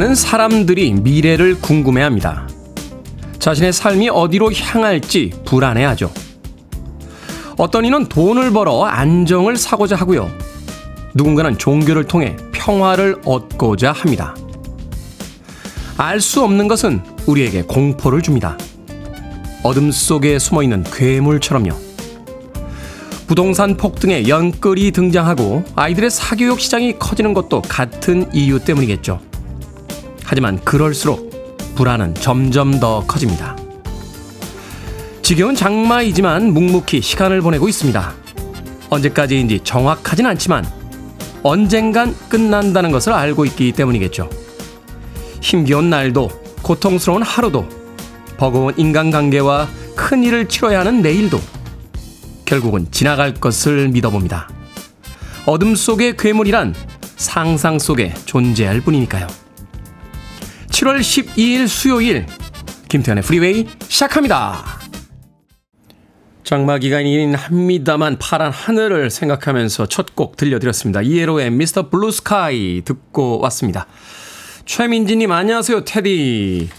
많은 사람들이 미래를 궁금해합니다. 자신의 삶이 어디로 향할지 불안해하죠. 어떤 이는 돈을 벌어 안정을 사고자 하고요. 누군가는 종교를 통해 평화를 얻고자 합니다. 알 수 없는 것은 우리에게 공포를 줍니다. 어둠 속에 숨어 있는 괴물처럼요. 부동산 폭등에 연끌이 등장하고 아이들의 사교육 시장이 커지는 것도 같은 이유 때문이겠죠. 하지만 그럴수록 불안은 점점 더 커집니다. 지겨운 장마이지만 묵묵히 시간을 보내고 있습니다. 언제까지인지 정확하진 않지만 언젠간 끝난다는 것을 알고 있기 때문이겠죠. 힘겨운 날도 고통스러운 하루도 버거운 인간관계와 큰 일을 치러야 하는 내일도 결국은 지나갈 것을 믿어봅니다. 어둠 속의 괴물이란 상상 속에 존재할 뿐이니까요. 7월 12일 수요일 김태현의 프리웨이 시작합니다. 장마 기간이긴 합니다만 파란 하늘을 생각하면서 첫 곡 들려드렸습니다. ELO의 Mr. Blue Sky 듣고 왔습니다. 최민지님 안녕하세요 테디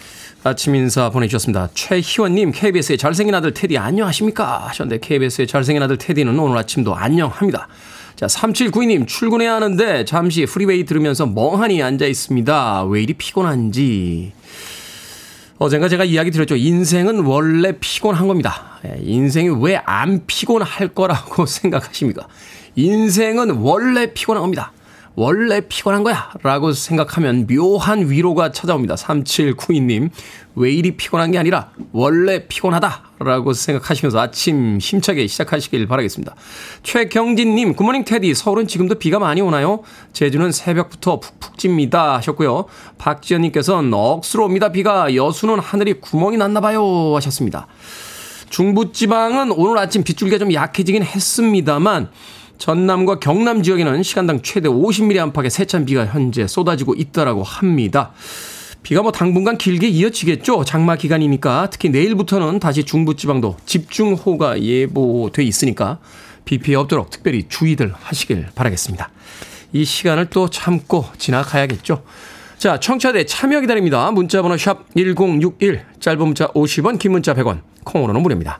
아침 인사 보내주셨습니다. 최희원님 KBS의 잘생긴 아들 테디 안녕하십니까 하셨는데 KBS의 잘생긴 아들 테디는 오늘 아침도 안녕합니다. 자, 3792님, 출근해야 하는데 잠시 Freeway 들으면서 멍하니 앉아 있습니다. 왜 이리 피곤한지. 어젠가 제가 이야기 드렸죠. 인생은 원래 피곤한 겁니다. 예, 인생이 왜 안 피곤할 거라고 생각하십니까? 인생은 원래 피곤한 겁니다. 원래 피곤한 거야. 라고 생각하면 묘한 위로가 찾아옵니다. 3792님. 왜 이리 피곤한 게 아니라 원래 피곤하다. 라고 생각하시면서 아침 힘차게 시작하시길 바라겠습니다. 최경진님, 굿모닝 테디. 서울은 지금도 비가 많이 오나요? 제주는 새벽부터 푹푹 찝니다. 하셨고요. 박지연님께서는 억수로 옵니다. 비가 여수는 하늘이 구멍이 났나 봐요. 하셨습니다. 중부지방은 오늘 아침 빗줄기가 좀 약해지긴 했습니다만 전남과 경남 지역에는 시간당 최대 50mm 안팎의 세찬 비가 현재 쏟아지고 있다라고 합니다. 비가 뭐 당분간 길게 이어지겠죠. 장마 기간이니까 특히 내일부터는 다시 중부지방도 집중호우가 예보돼 있으니까 비 피해 없도록 특별히 주의들 하시길 바라겠습니다. 이 시간을 또 참고 지나가야겠죠. 자, 청취자들의 참여 기다립니다. 문자번호 샵 1061, 짧은 문자 50원, 긴 문자 100원, 콩으로는 무료입니다.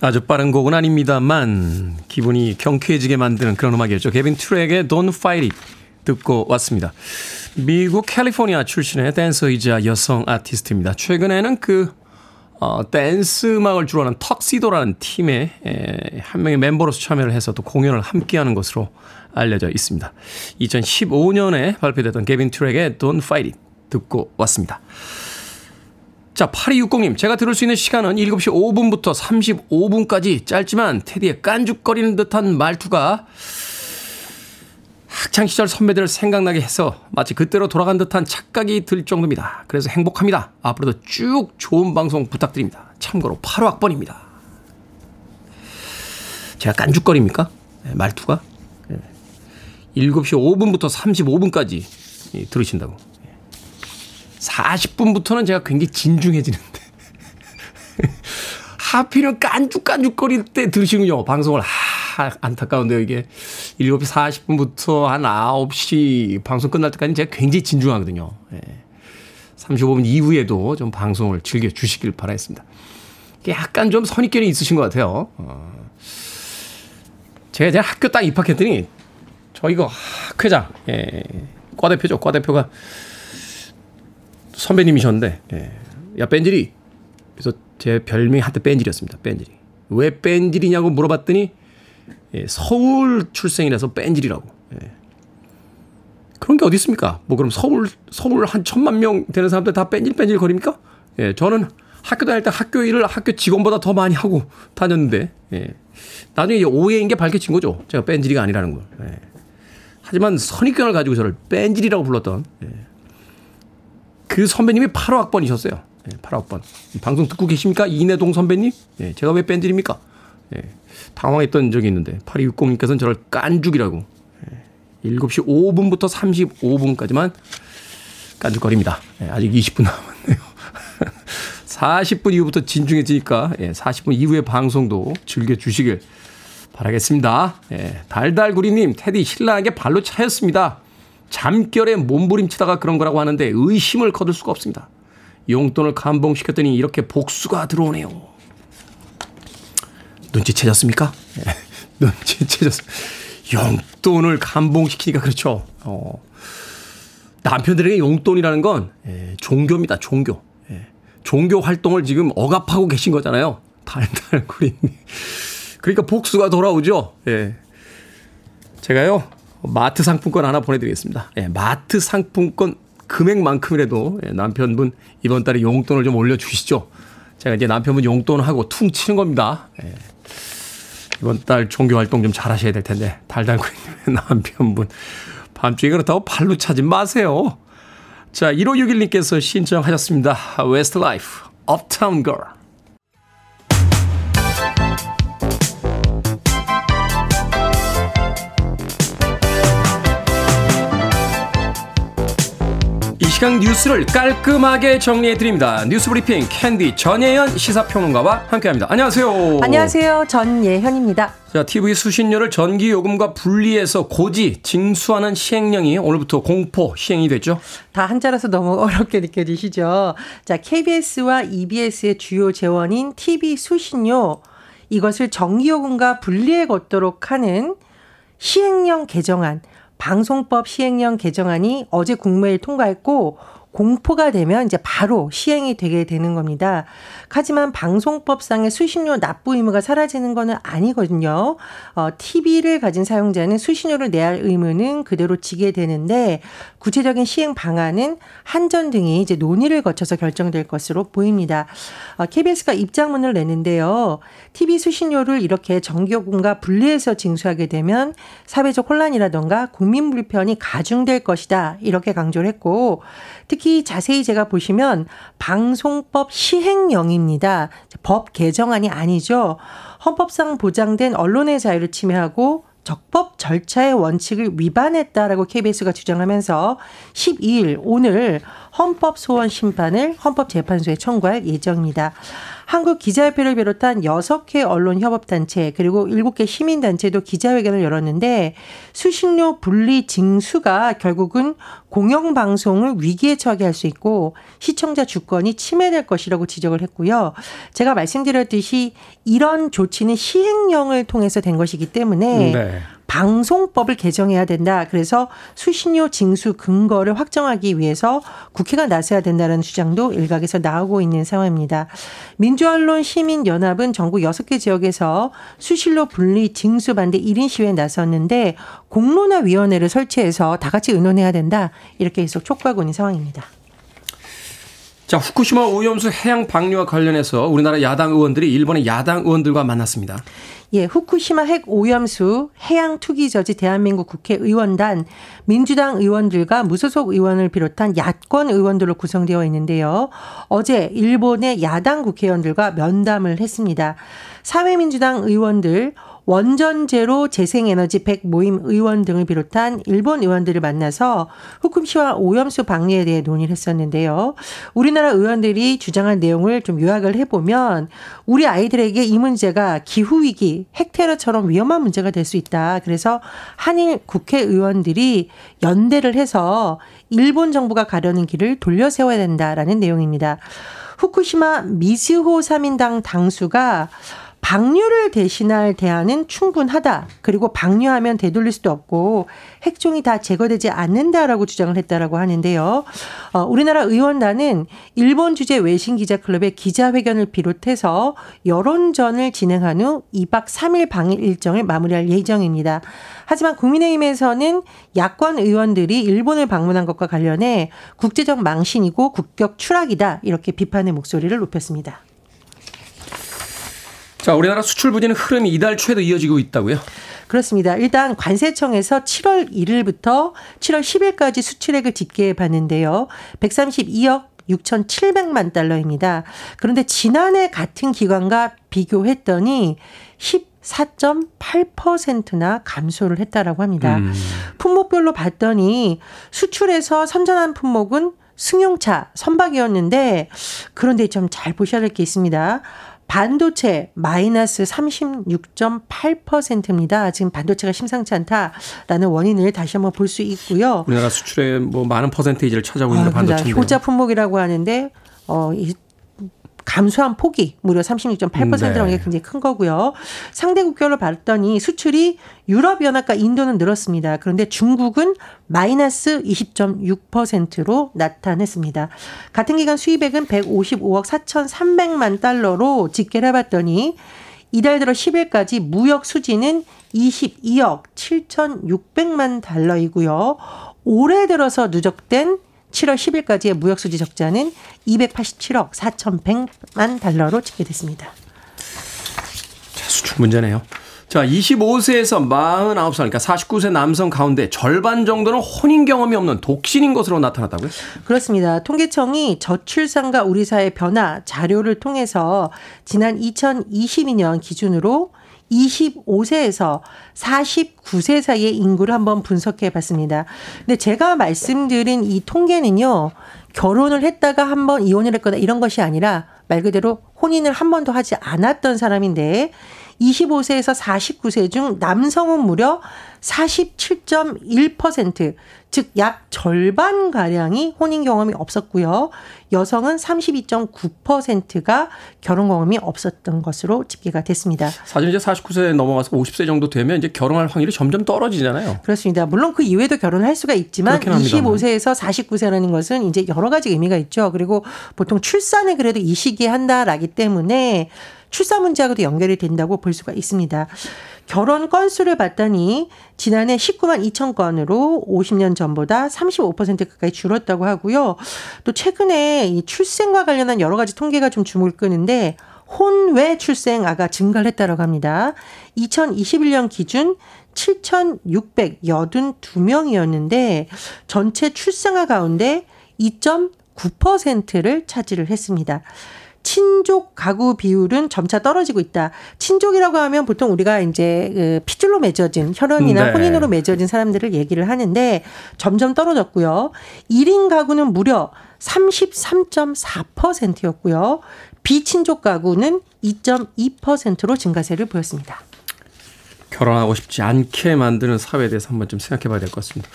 아주 빠른 곡은 아닙니다만 기분이 경쾌해지게 만드는 그런 음악이었죠. 개빈 트랙의 Don't Fight It 듣고 왔습니다. 미국 캘리포니아 출신의 댄서이자 여성 아티스트입니다. 최근에는 그 어, 댄스 음악을 주로 하는 턱시도라는 팀에 에, 한 명의 멤버로서 참여를 해서 또 공연을 함께하는 것으로 알려져 있습니다. 2015년에 발표됐던 개빈 트랙의 Don't Fight It 듣고 왔습니다. 자, 8260님. 제가 들을 수 있는 시간은 7시 5분부터 35분까지 짧지만 테디의 깐죽거리는 듯한 말투가 학창시절 선배들을 생각나게 해서 마치 그때로 돌아간 듯한 착각이 들 정도입니다. 그래서 행복합니다. 앞으로도 쭉 좋은 방송 부탁드립니다. 참고로 8호 학번입니다. 제가 깐죽거립니까? 네, 말투가? 7시 5분부터 35분까지 들으신다고. 40분부터는 제가 굉장히 진중해지는데. 하필은 깐죽깐죽거릴 때 들으시군요. 방송을. 아, 안타까운데요, 이게. 7시 40분부터 한 9시 방송 끝날 때까지 제가 굉장히 진중하거든요. 예. 35분 이후에도 좀 방송을 즐겨 주시길 바라겠습니다. 약간 좀 선입견이 있으신 것 같아요. 어. 제가 제가 학교 딱 입학했더니 저 이거 학회장, 예. 과대표죠. 과대표가 선배님이셨는데, 예. 야, 뺀질이. 그래서 제 별명이 한때 뺀질이었습니다. 뺀질이. 왜 뺀질이냐고 물어봤더니, 예, 서울 출생이라서 뺀질이라고. 예. 그런 게 어디 있습니까? 뭐 그럼 서울 서울 한 천만 명 되는 사람들 다 뺀질 뺀질 거립니까? 예, 저는 학교 다닐 때 학교 일을 학교 직원보다 더 많이 하고 다녔는데 예. 나중에 오해인 게 밝혀진 거죠. 제가 뺀질이가 아니라는 걸. 예. 하지만 선입견을 가지고 저를 뺀질이라고 불렀던 예. 그 선배님이 8호 학번이셨어요. 예, 8호 학번. 방송 듣고 계십니까? 이내동 선배님? 예, 제가 왜 뺀질입니까? 예, 당황했던 적이 있는데 8260님께서는 저를 깐죽이라고 예, 7시 5분부터 35분까지만 깐죽거립니다. 예, 아직 20분 남았네요. 40분 이후부터 진중해지니까 예, 40분 이후의 방송도 즐겨주시길 바라겠습니다. 예, 달달구리님, 테디 신랑에게 발로 차였습니다. 잠결에 몸부림치다가 그런 거라고 하는데 의심을 거둘 수가 없습니다. 용돈을 감봉시켰더니 이렇게 복수가 들어오네요. 눈치채셨습니까? 예, 눈치채셨습니다. 용돈을 감봉시키니까 그렇죠. 어, 남편들에게 용돈이라는 건 예, 종교입니다. 종교. 예, 종교 활동을 지금 억압하고 계신 거잖아요. 달달구리님. 그러니까 복수가 돌아오죠. 예. 제가요, 마트 상품권 하나 보내드리겠습니다. 예, 마트 상품권 금액만큼이라도 예, 남편분 이번 달에 용돈을 좀 올려주시죠. 제가 이제 남편분 용돈하고 퉁 치는 겁니다. 예. 이번 달 종교 활동 좀 잘하셔야 될 텐데 달달구리님의 남편분 밤중에 그렇다고 발로 차지 마세요. 자, 1561님께서 신청하셨습니다. Westlife, Uptown Girl. 시간 뉴스를 깔끔하게 정리해 드립니다. 뉴스 브리핑 캔디 전예현 시사평론가와 함께합니다. 안녕하세요. 안녕하세요. 전예현입니다. 자, TV 수신료를 전기 요금과 분리해서 고지 징수하는 시행령이 오늘부터 공포 시행이 됐죠. 다 한자라서 너무 어렵게 느껴지시죠. 자, KBS와 EBS의 주요 재원인 TV 수신료 이것을 전기요금과 분리해 걷도록 하는 시행령 개정안 방송법 시행령 개정안이 어제 국무회의 통과했고 공포가 되면 이제 바로 시행이 되게 되는 겁니다. 하지만 방송법상의 수신료 납부 의무가 사라지는 것은 아니거든요. 어, TV를 가진 사용자는 수신료를 내야 할 의무는 그대로 지게 되는데 구체적인 시행 방안은 한전 등이 이제 논의를 거쳐서 결정될 것으로 보입니다. 어, KBS가 입장문을 내는데요. TV 수신료를 이렇게 정기요금과 분리해서 징수하게 되면 사회적 혼란이라던가 국민 불편이 가중될 것이다. 이렇게 강조를 했고 특히 자세히 제가 보시면 방송법 시행령입니다. 법 개정안이 아니죠. 헌법상 보장된 언론의 자유를 침해하고 적법 절차의 원칙을 위반했다라고 KBS가 주장하면서 12일 오늘 헌법 소원 심판을 헌법재판소에 청구할 예정입니다. 한국 기자협회를 비롯한 6개 언론 협업단체 그리고 7개 시민단체도 기자회견을 열었는데 수신료 분리 징수가 결국은 공영방송을 위기에 처하게 할 수 있고 시청자 주권이 침해될 것이라고 지적을 했고요. 제가 말씀드렸듯이 이런 조치는 시행령을 통해서 된 것이기 때문에 네. 방송법을 개정해야 된다. 그래서 수신료 징수 근거를 확정하기 위해서 국회가 나서야 된다는 주장도 일각에서 나오고 있는 상황입니다. 민주언론 시민연합은 전국 6개 지역에서 수신료 분리 징수 반대 1인 시위에 나섰는데 공론화위원회를 설치해서 다 같이 의논해야 된다. 이렇게 계속 촉구하고 있는 상황입니다. 자, 후쿠시마 오염수 해양 방류와 관련해서 우리나라 야당 의원들이 일본의 야당 의원들과 만났습니다. 예, 후쿠시마 핵 오염수 해양 투기 저지 대한민국 국회의원단 민주당 의원들과 무소속 의원을 비롯한 야권 의원들로 구성되어 있는데요. 어제 일본의 야당 국회의원들과 면담을 했습니다. 사회민주당 의원들 원전제로 재생에너지 100 모임 의원 등을 비롯한 일본 의원들을 만나서 후쿠시마 오염수 방류에 대해 논의를 했었는데요. 우리나라 의원들이 주장한 내용을 좀 요약을 해보면 우리 아이들에게 이 문제가 기후위기, 핵테러처럼 위험한 문제가 될 수 있다. 그래서 한일 국회의원들이 연대를 해서 일본 정부가 가려는 길을 돌려 세워야 된다라는 내용입니다. 후쿠시마 미즈호 3인당 당수가 방류를 대신할 대안은 충분하다. 그리고 방류하면 되돌릴 수도 없고 핵종이 다 제거되지 않는다라고 주장을 했다라고 하는데요. 어, 우리나라 의원단은 일본 주재 외신 기자 클럽의 기자회견을 비롯해서 여론전을 진행한 후 2박 3일 방일 일정을 마무리할 예정입니다. 하지만 국민의힘에서는 야권 의원들이 일본을 방문한 것과 관련해 국제적 망신이고 국격 추락이다 이렇게 비판의 목소리를 높였습니다. 자, 우리나라 수출 부진의 흐름이 이달 초에도 이어지고 있다고요? 그렇습니다. 일단 관세청에서 7월 1일부터 7월 10일까지 수출액을 집계해 봤는데요. 132억 6,700만 달러입니다. 그런데 지난해 같은 기간과 비교했더니 14.8%나 감소를 했다라고 합니다. 음. 품목별로 봤더니 수출에서 선전한 품목은 승용차, 선박이었는데 그런데 좀 잘 보셔야 될 게 있습니다. 반도체 마이너스 36.8%입니다. 지금 반도체가 심상치 않다라는 원인을 다시 한번 볼 수 있고요. 우리나라 수출의 뭐 많은 퍼센테이지를 차지하고 있는 아, 반도체. 효자 품목이라고 하는데 어, 이 감소한 폭이 무려 36.8%라는 네. 게 굉장히 큰 거고요. 상대 국별로 봤더니 수출이 유럽연합과 인도는 늘었습니다. 그런데 중국은 마이너스 20.6%로 나타냈습니다. 같은 기간 수입액은 155억 4,300만 달러로 집계를 해봤더니 이달 들어 10일까지 무역 수지는 22억 7,600만 달러이고요. 올해 들어서 누적된 7월 10일까지의 무역수지 적자는 287억 4,100만 달러로 집계됐습니다. 자, 수출 문제네요. 자, 25세에서 49살, 그러니까 49세 남성 가운데 절반 정도는 혼인 경험이 없는 독신인 것으로 나타났다고요? 그렇습니다. 통계청이 저출산과 우리 사회 변화 자료를 통해서 지난 2022년 기준으로 25세에서 49세 사이의 인구를 한번 분석해 봤습니다. 근데 제가 말씀드린 이 통계는요, 결혼을 했다가 한번 이혼을 했거나 이런 것이 아니라 말 그대로 혼인을 한 번도 하지 않았던 사람인데 25세에서 49세 중 남성은 무려 47.1%, 즉 약 절반 가량이 혼인 경험이 없었고요. 여성은 32.9%가 결혼 경험이 없었던 것으로 집계가 됐습니다. 사실 이제 49세 넘어가서 50세 정도 되면 이제 결혼할 확률이 점점 떨어지잖아요. 그렇습니다. 물론 그 이외에도 결혼할 수가 있지만 25세에서 49세라는 것은 이제 여러 가지 의미가 있죠. 그리고 보통 출산을 그래도 이 시기에 한다라기 때문에 출산 문제하고도 연결이 된다고 볼 수가 있습니다. 결혼 건수를 봤더니 지난해 19만 2천 건으로 50년 전보다 35% 가까이 줄었다고 하고요. 또 최근에 이 출생과 관련한 여러 가지 통계가 좀 주목을 끄는데 혼외 출생 아가 증가를 했다고 합니다. 2021년 기준 7,682명이었는데 전체 출생아 가운데 2.9%를 차지를 했습니다. 친족 가구 비율은 점차 떨어지고 있다. 친족이라고 하면 보통 우리가 이제 그 피줄로 맺어진 혈연이나 네. 혼인으로 맺어진 사람들을 얘기를 하는데 점점 떨어졌고요. 1인 가구는 무려 33.4%였고요. 비친족 가구는 2.2%로 증가세를 보였습니다. 결혼하고 싶지 않게 만드는 사회에 대해서 한번 좀 생각해 봐야 될 것 같습니다.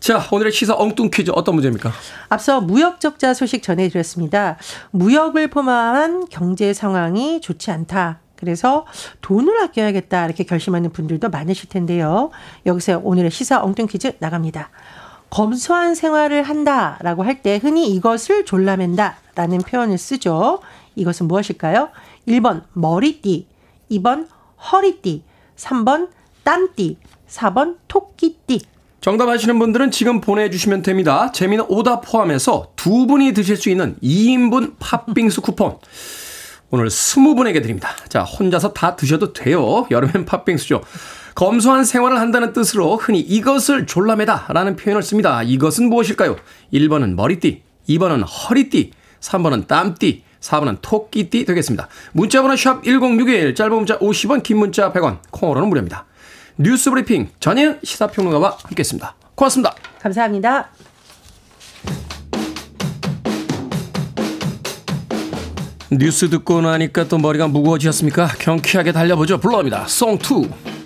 자, 오늘의 시사 엉뚱 퀴즈 어떤 문제입니까? 앞서 무역 적자 소식 전해드렸습니다. 무역을 포함한 경제 상황이 좋지 않다. 그래서 돈을 아껴야겠다. 이렇게 결심하는 분들도 많으실 텐데요. 여기서 오늘의 시사 엉뚱 퀴즈 나갑니다. 검소한 생활을 한다 라고 할 때 흔히 이것을 졸라맨다 라는 표현을 쓰죠. 이것은 무엇일까요? 1번 머리띠, 2번 허리띠, 3번 딴띠, 4번 토끼띠. 정답 아시는 분들은 지금 보내주시면 됩니다. 재미는 오답 포함해서 두 분이 드실 수 있는 2인분 팥빙수 쿠폰. 오늘 20분에게 드립니다. 자, 혼자서 다 드셔도 돼요. 여름엔 팥빙수죠. 검소한 생활을 한다는 뜻으로 흔히 이것을 졸라매다 라는 표현을 씁니다. 이것은 무엇일까요? 1번은 머리띠, 2번은 허리띠, 3번은 땀띠, 4번은 토끼띠 되겠습니다. 문자번호 샵 1061, 짧은 문자 50원, 긴 문자 100원, 콩으로는 무료입니다. 뉴스 브리핑 전일 시사평론가와 함께했습니다. 고맙습니다. 감사합니다. 뉴스 듣고 나니까 또 머리가 무거워지셨습니까? 경쾌하게 달려보죠. 불러옵니다. 송2.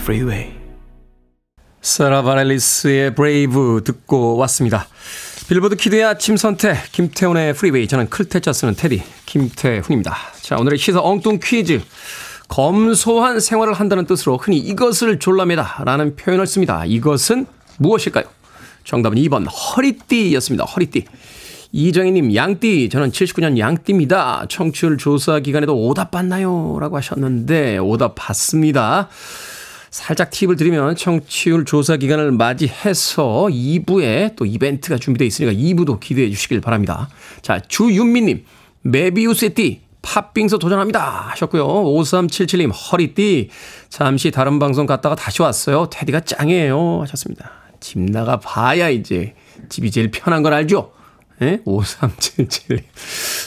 Freeway. Sara Bareilles의 Brave 듣고 왔습니다. Billboard kid의 아침 선택 김태훈의 Freeway 저는 클 태 자 쓰는 태디 김태훈입니다. 자 오늘의 시사 엉뚱 퀴즈 검소한 생활을 한다는 뜻으로 흔히 이것을 졸라매다 라는 표현을 씁니다. 이것은 무엇일까요? 정답은 2번 허리띠였습니다. 허리띠. 이정희님, 양띠. 저는 79년 양띠입니다. 청취율 조사 기간에도 오답 받나요? 라고 하셨는데, 오답 받습니다. 살짝 팁을 드리면 청취율 조사 기간을 맞이해서 2부에 또 이벤트가 준비되어 있으니까 2부도 기대해 주시길 바랍니다. 자, 주윤미님, 메비우스의 띠, 팥빙수 도전합니다. 하셨고요. 5377님, 허리띠. 잠시 다른 방송 갔다가 다시 왔어요. 테디가 짱이에요. 하셨습니다. 집 나가 봐야 이제 집이 제일 편한 걸 알죠? 예? 5377.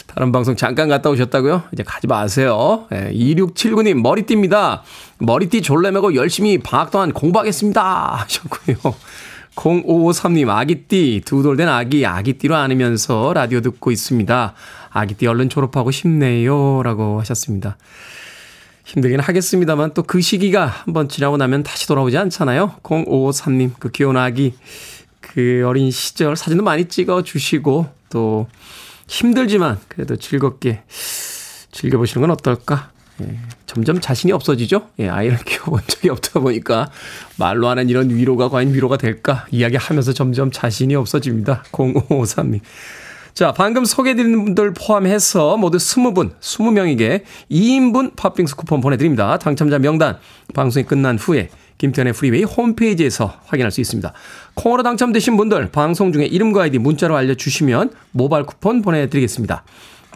다른 방송 잠깐 갔다 오셨다고요? 이제 가지 마세요. 예, 2679님, 머리띠입니다. 머리띠 졸래매고 열심히 방학 동안 공부하겠습니다. 하셨고요. 0553님, 아기띠, 두 돌 된 아기, 아기띠로 안으면서 라디오 듣고 있습니다. 아기띠 얼른 졸업하고 싶네요. 라고 하셨습니다. 힘들긴 하겠습니다만 또 그 시기가 한번 지나고 나면 다시 돌아오지 않잖아요. 0553님, 그 귀여운 아기. 그 어린 시절 사진도 많이 찍어 주시고 또 힘들지만 그래도 즐겁게 즐겨보시는 건 어떨까? 예, 점점 자신이 없어지죠? 예, 아이를 키워본 적이 없다 보니까 말로 하는 이런 위로가 과연 위로가 될까? 이야기하면서 점점 자신이 없어집니다. 0553님. 자, 방금 소개해드린 분들 포함해서 모두 20분, 20명에게 2인분 팥빙수 쿠폰 보내드립니다. 당첨자 명단 방송이 끝난 후에 김태훈의 Freeway 홈페이지에서 확인할 수 있습니다. 콩으로 당첨되신 분들 방송 중에 이름과 아이디 문자로 알려주시면 모바일 쿠폰 보내드리겠습니다.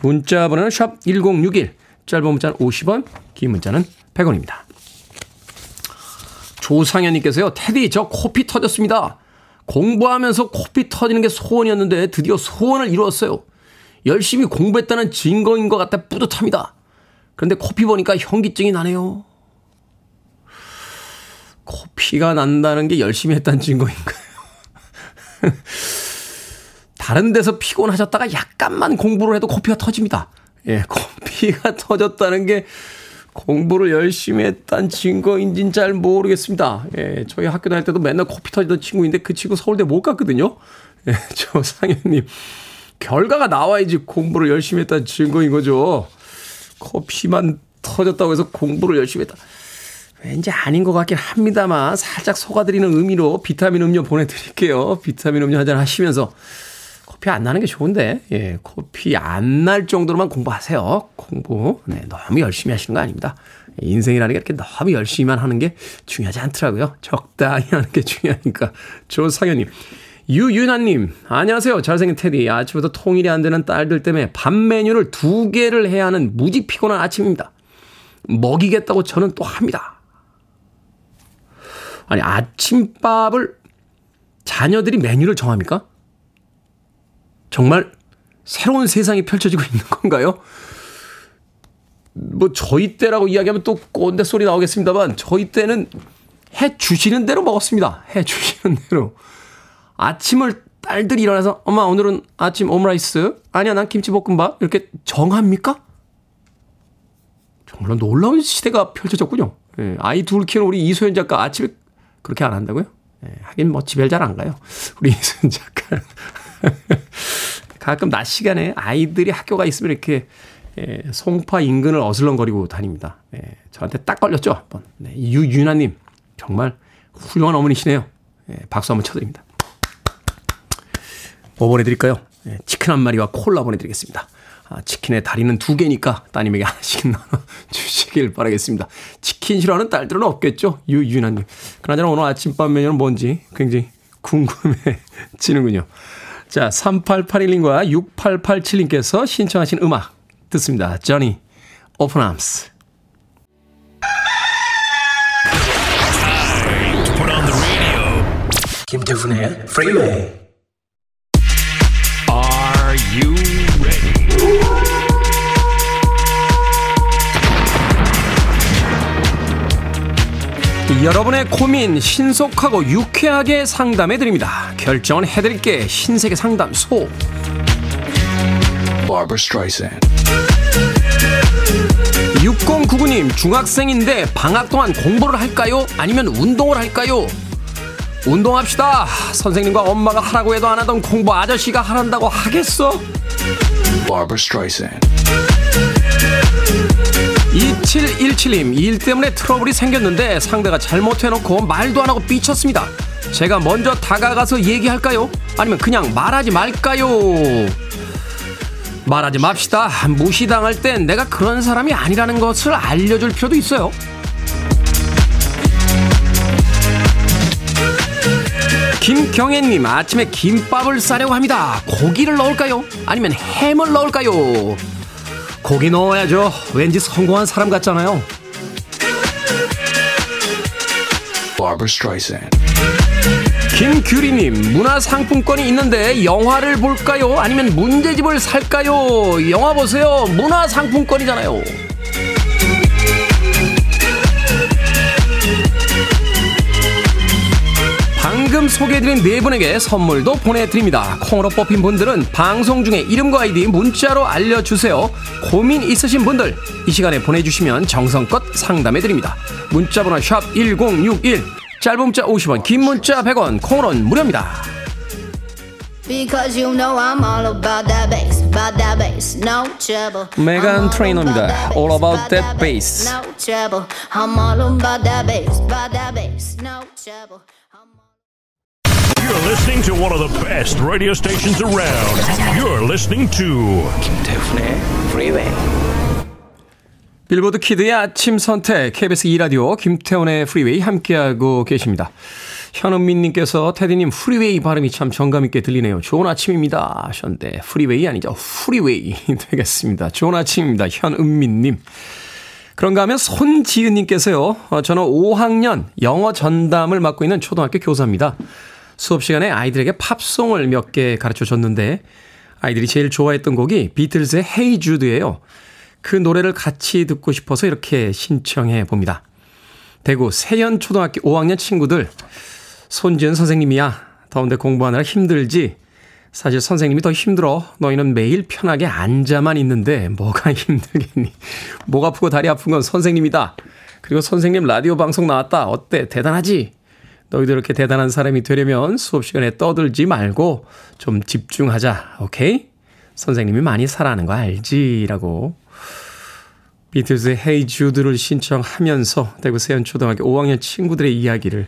문자 번호는 샵 1061, 짧은 문자는 50원, 긴 문자는 100원입니다. 조상현님께서요, 테디, 저 코피 터졌습니다. 공부하면서 코피 터지는 게 소원이었는데 드디어 소원을 이루었어요. 열심히 공부했다는 증거인 것 같아 뿌듯합니다. 그런데 코피 보니까 현기증이 나네요. 코피가 난다는 게 열심히 했다는 증거인가요? 다른 데서 피곤하셨다가 약간만 공부를 해도 코피가 터집니다. 예, 코피가 터졌다는 게 공부를 열심히 했다는 증거인지는 잘 모르겠습니다. 예, 저희 학교 다닐 때도 맨날 코피 터지던 친구인데 그 친구 서울대 못 갔거든요. 예, 저 상현님. 결과가 나와야지 공부를 열심히 했다는 증거인 거죠. 코피만 터졌다고 해서 공부를 열심히 했다. 왠지 아닌 것 같긴 합니다만 살짝 속아드리는 의미로 비타민 음료 보내드릴게요. 비타민 음료 한잔 하시면서 코피 안 나는 게 좋은데 예 코피 안 날 정도로만 공부하세요. 공부 네 너무 열심히 하시는 거 아닙니다. 인생이라는 게 이렇게 너무 열심히만 하는 게 중요하지 않더라고요. 적당히 하는 게 중요하니까. 조상현님. 유윤아님, 안녕하세요. 잘생긴 테디. 아침부터 통일이 안 되는 딸들 때문에 밥 메뉴를 두 개를 해야 하는 무지 피곤한 아침입니다. 먹이겠다고 저는 또 합니다. 아니, 아침밥을 자녀들이 메뉴를 정합니까? 정말 새로운 세상이 펼쳐지고 있는 건가요? 뭐, 저희 때라고 이야기하면 또 꼰대 소리 나오겠습니다만, 저희 때는 해 주시는 대로 먹었습니다. 해 주시는 대로. 아침을 딸들이 일어나서, 엄마, 오늘은 아침 오므라이스? 아니야, 난 김치볶음밥? 이렇게 정합니까? 정말 놀라운 시대가 펼쳐졌군요. 예, 아이 둘 키우는 우리 이소연 작가 아침에 그렇게 안 한다고요? 예, 하긴 뭐 집에 잘 안 가요. 우리 이소연 작가. 가끔 낮 시간에 아이들이 학교가 있으면 이렇게 예, 송파 인근을 어슬렁거리고 다닙니다. 예, 저한테 딱 걸렸죠, 한번. 네, 유윤아님, 정말 훌륭한 어머니시네요. 예, 박수 한번 쳐드립니다. 뭐 보내드릴까요? 예, 치킨 한 마리와 콜라 보내드리겠습니다. 아, 치킨의 다리는 두 개니까 따님에게 하나씩 나눠 주시길 바라겠습니다. 치킨 싫어하는 딸들은 없겠죠? 유윤아님. 그나저나 오늘 아침밥 메뉴는 뭔지 굉장히 궁금해지는군요. 자, 3881님과 6887님께서 신청하신 음악 듣습니다. Johnny, Open Arms. 김태훈의 Freeway. Are you 여러분의 고민 신속하고 유쾌하게 상담해 드립니다. 결정은 해드릴게 신세계 상담소. 6099님 김수진님, 중학생인데 방학 동안 공부를 할까요? 아니면 운동을 할까요? 운동합시다. 선생님과 엄마가 하라고 해도 안 하던 공부 아저씨가 하란다고 하겠어? Barbara Streisand. 2717님, 일 때문에 트러블이 생겼는데 상대가 잘못해놓고 말도 안 하고 삐쳤습니다. 제가 먼저 다가가서 얘기할까요? 아니면 그냥 말하지 말까요? 말하지 맙시다. 무시당할 땐 내가 그런 사람이 아니라는 것을 알려줄 필요도 있어요. 김경애님 아침에 김밥을 싸려고 합니다. 고기를 넣을까요? 아니면 햄을 넣을까요? 고기 넣어야죠. 왠지 성공한 사람 같잖아요. 김규리님 문화상품권이 있는데 영화를 볼까요? 아니면 문제집을 살까요? 영화 보세요. 문화상품권이잖아요. 방금 소개해드린 네 분에게 선물도 보내드립니다. 콩으로 뽑힌 분들은 방송 중에 이름과 아이디 문자로 알려주세요. 고민 있으신 분들 이 시간에 보내주시면 정성껏 상담해드립니다. 문자번호 샵 1061, 짧은 문자 50원, 긴 문자 100원, 콩으로는 무료입니다. 메간 트레이너입니다. All about that bass. Listening to one of the best radio stations around. You're listening to 김태훈의 Freeway. Billboard kid의 아침 선택 KBS 2라디오 김태훈의 Freeway 함께하고 계십니다. 현은민님께서 태디님 Freeway 발음이 참 정감있게 들리네요. 좋은 아침입니다 하셨는데 Freeway 아니죠. Freeway 되겠습니다. 좋은 아침입니다. 현은민님. 그런가 하면 손지은님께서요. 어, 저는 5학년 영어 전담을 맡고 있는 초등학교 교사입니다. 수업 시간에 아이들에게 팝송을 몇 개 가르쳐 줬는데 아이들이 제일 좋아했던 곡이 비틀즈의 헤이 주드예요. 그 노래를 같이 듣고 싶어서 이렇게 신청해 봅니다. 대구 세연 초등학교 5학년 친구들 손지은 선생님이야. 더운데 공부하느라 힘들지. 사실 선생님이 더 힘들어. 너희는 매일 편하게 앉아만 있는데 뭐가 힘들겠니? 목 아프고 다리 아픈 건 선생님이다. 그리고 선생님 라디오 방송 나왔다. 어때? 대단하지? 너희도 이렇게 대단한 사람이 되려면 수업 시간에 떠들지 말고 좀 집중하자. 오케이? 선생님이 많이 사랑하는 거 알지? 라고 비틀즈의 헤이 주드를 신청하면서 대구 세연초등학교 5학년 친구들의 이야기를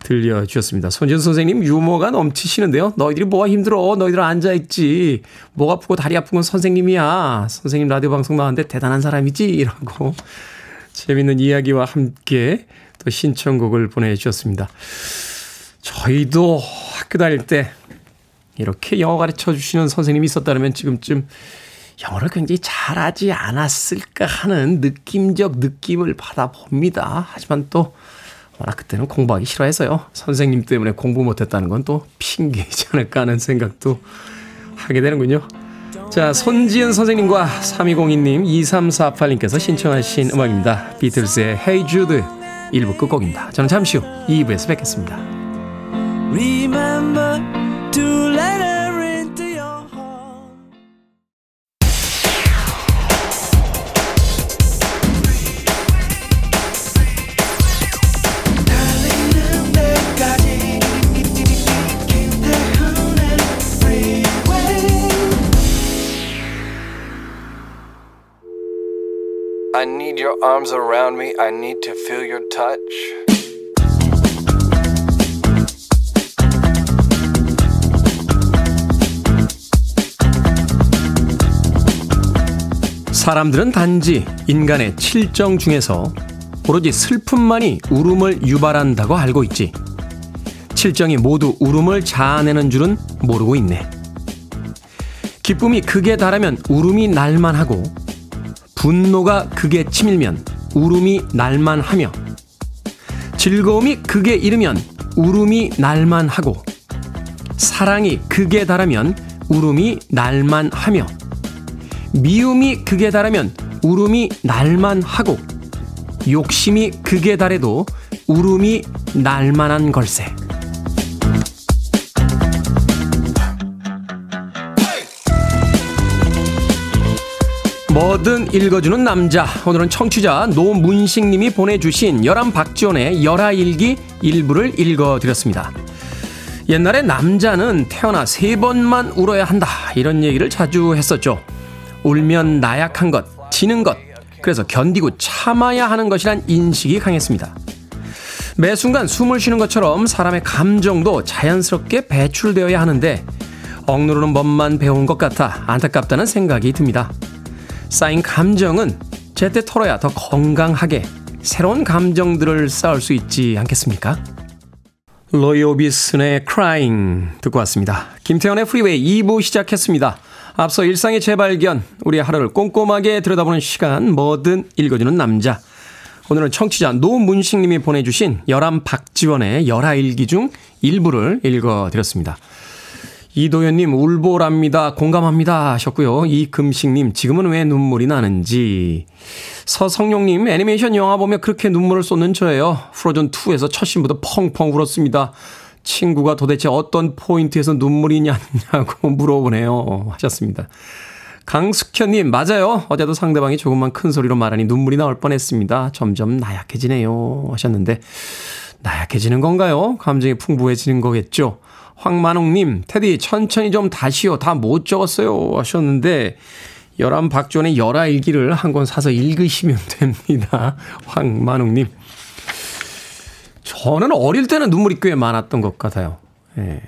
들려주셨습니다. 손준 선생님 유머가 넘치시는데요. 너희들이 뭐가 힘들어? 너희들 앉아있지. 목 아프고 다리 아픈 건 선생님이야. 선생님 라디오 방송 나왔는데 대단한 사람이지. 라고 재밌는 이야기와 함께 또 신청곡을 보내주셨습니다. 저희도 학교 다닐 때 이렇게 영어 가르쳐 주시는 선생님이 있었다면 지금쯤 영어를 굉장히 잘하지 않았을까 하는 느낌적 느낌을 받아봅니다. 하지만 또 워낙 그때는 공부하기 싫어해서요. 선생님 때문에 공부 못했다는 건 또 핑계이지 않을까 하는 생각도 하게 되는군요. 자, 손지은 선생님과 3202님, 2348님께서 신청하신 음악입니다. 비틀스의 Hey Jude 1부 끝곡입니다. 저는 잠시 후 2부에서 뵙겠습니다. I need your arms around me. I need to feel your touch. 사람들은 단지 인간의 칠정 중에서 오로지 슬픔만이 울음을 유발한다고 알고 있지. 칠정이 모두 울음을 자아내는 줄은 모르고 있네. 기쁨이 극에 달하면 울음이 날만 하고 분노가 극에 치밀면 울음이 날만 하며 즐거움이 극에 이르면 울음이 날만 하고 사랑이 극에 달하면 울음이 날만 하며 미움이 극에 달하면 울음이 날만 하고 욕심이 극에 달해도 울음이 날만한 걸세. 뭐든 읽어주는 남자. 오늘은 청취자 노문식님이 보내주신 열한 박지원의 열하일기 일부를 읽어드렸습니다. 옛날에 남자는 태어나 세 번만 울어야 한다. 이런 얘기를 자주 했었죠. 울면 나약한 것, 지는 것. 그래서 견디고 참아야 하는 것이란 인식이 강했습니다. 매 순간 숨을 쉬는 것처럼 사람의 감정도 자연스럽게 배출되어야 하는데 억누르는 법만 배운 것 같아 안타깝다는 생각이 듭니다. 쌓인 감정은 제때 털어야 더 건강하게 새로운 감정들을 쌓을 수 있지 않겠습니까? Roy Orbison의 Crying 듣고 왔습니다. 김태훈의 Freeway 2부 시작했습니다. 앞서 일상의 재발견, 우리의 하루를 꼼꼼하게 들여다보는 시간, 뭐든 읽어주는 남자. 오늘은 청취자 노문식님이 보내주신 연암 박지원의 열하일기 중 일부를 읽어드렸습니다. 이도현님 울보랍니다. 공감합니다 하셨고요. 이금식님 지금은 왜 눈물이 나는지. 서성용님 애니메이션 영화 보며 그렇게 눈물을 쏟는 저예요. 프로즌 2에서 첫 신부터 펑펑 울었습니다. 친구가 도대체 어떤 포인트에서 눈물이 냐냐고 물어보네요. 하셨습니다. 강숙현님, 맞아요. 어제도 상대방이 조금만 큰 소리로 말하니 눈물이 나올 뻔했습니다. 점점 나약해지네요. 하셨는데, 나약해지는 건가요? 감정이 풍부해지는 거겠죠? 황만웅님, 테디, 천천히 좀 다시요. 다 못 적었어요. 하셨는데, 열한 박존의 열화일기를 한 권 사서 읽으시면 됩니다. 황만웅님. 저는 어릴 때는 눈물이 꽤 많았던 것 같아요. 예.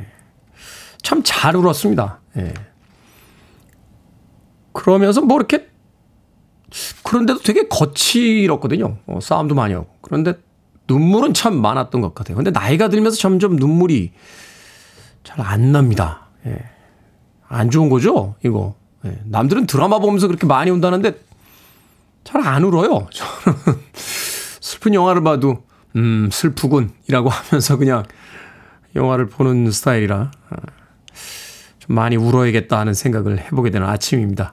참 잘 울었습니다. 예. 그러면서 뭐 이렇게, 그런데도 되게 거칠었거든요. 어, 싸움도 많이 하고. 그런데 눈물은 참 많았던 것 같아요. 근데 나이가 들면서 점점 눈물이 잘 안 납니다. 예. 안 좋은 거죠, 이거. 예. 남들은 드라마 보면서 그렇게 많이 운다는데 잘 안 울어요. 저는 슬픈 영화를 봐도 음 슬프군 이라고 하면서 그냥 영화를 보는 스타일이라 아, 좀 많이 울어야겠다 하는 생각을 해보게 되는 아침입니다.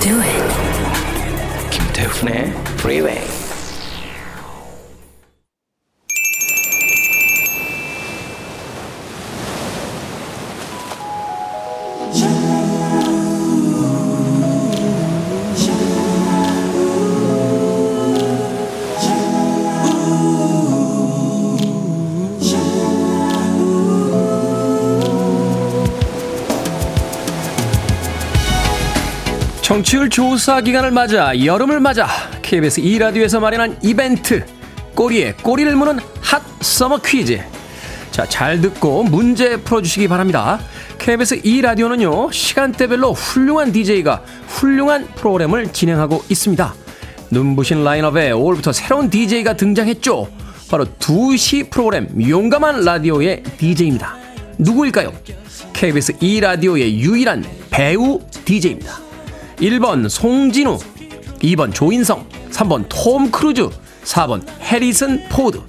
do it. 김태훈의 Freeway. 청취율 조사 기간을 맞아 여름을 맞아 KBS 2라디오에서 마련한 이벤트 꼬리에 꼬리를 무는 핫 서머 퀴즈. 자 잘 듣고 문제 풀어주시기 바랍니다. KBS 2라디오는요 시간대별로 훌륭한 DJ가 훌륭한 프로그램을 진행하고 있습니다. 눈부신 라인업에 5월부터 새로운 DJ가 등장했죠. 바로 2시 프로그램 용감한 라디오의 DJ입니다. 누구일까요? KBS 2라디오의 유일한 배우 DJ입니다 1번 송진우, 2번 조인성, 3번 톰 크루즈, 4번 해리슨 포드.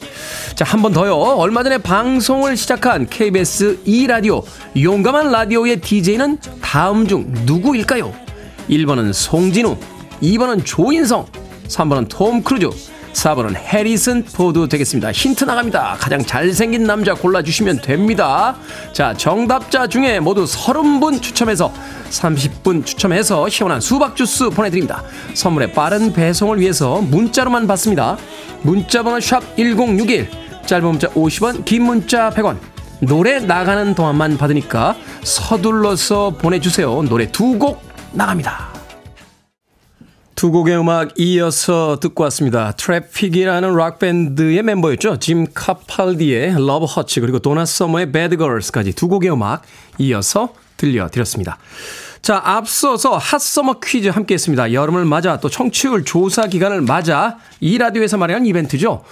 자, 한 번 더요. 얼마 전에 방송을 시작한 KBS 2라디오 용감한 라디오의 DJ는 다음 중 누구일까요? 1번은 송진우, 2번은 조인성, 3번은 톰 크루즈, 4번은 해리슨 포드 되겠습니다. 힌트 나갑니다. 가장 잘생긴 남자 골라주시면 됩니다. 자, 정답자 중에 모두 30분 추첨해서 30분 추첨해서 시원한 수박 주스 보내드립니다. 선물의 빠른 배송을 위해서 문자로만 받습니다. 문자번호 샵 1061, 짧은 문자 50원, 긴 문자 100원. 노래 나가는 동안만 받으니까 서둘러서 보내주세요. 노래 두 곡 나갑니다. 두 곡의 음악 이어서 듣고 왔습니다. Traffic이라는 락밴드의 멤버였죠. Jim Capaldi의 Love Hurts 그리고 Donna Summer의 Bad Girls까지 두 곡의 음악 이어서 들려드렸습니다. 자, 앞서서 핫서머 퀴즈 함께 했습니다. 여름을 맞아 또 청취율 조사 기간을 맞아 이 라디오에서 마련한 이벤트죠.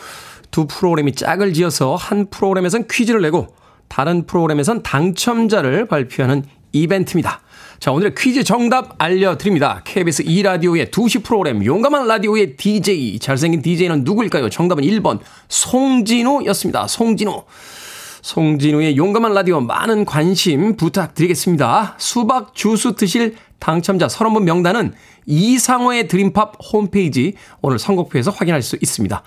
두 프로그램이 짝을 지어서 한 프로그램에선 퀴즈를 내고 다른 프로그램에선 당첨자를 발표하는 이벤트입니다. 자, 오늘의 퀴즈 정답 알려드립니다. KBS 2라디오의 2시 프로그램 용감한 라디오의 DJ. 잘생긴 DJ는 누구일까요? 정답은 1번 송진우였습니다. 송진우. 송진우의 용감한 라디오 많은 관심 부탁드리겠습니다. 수박 주스 드실 당첨자 30분 명단은 이상호의 드림팝 홈페이지 오늘 선곡표에서 확인할 수 있습니다.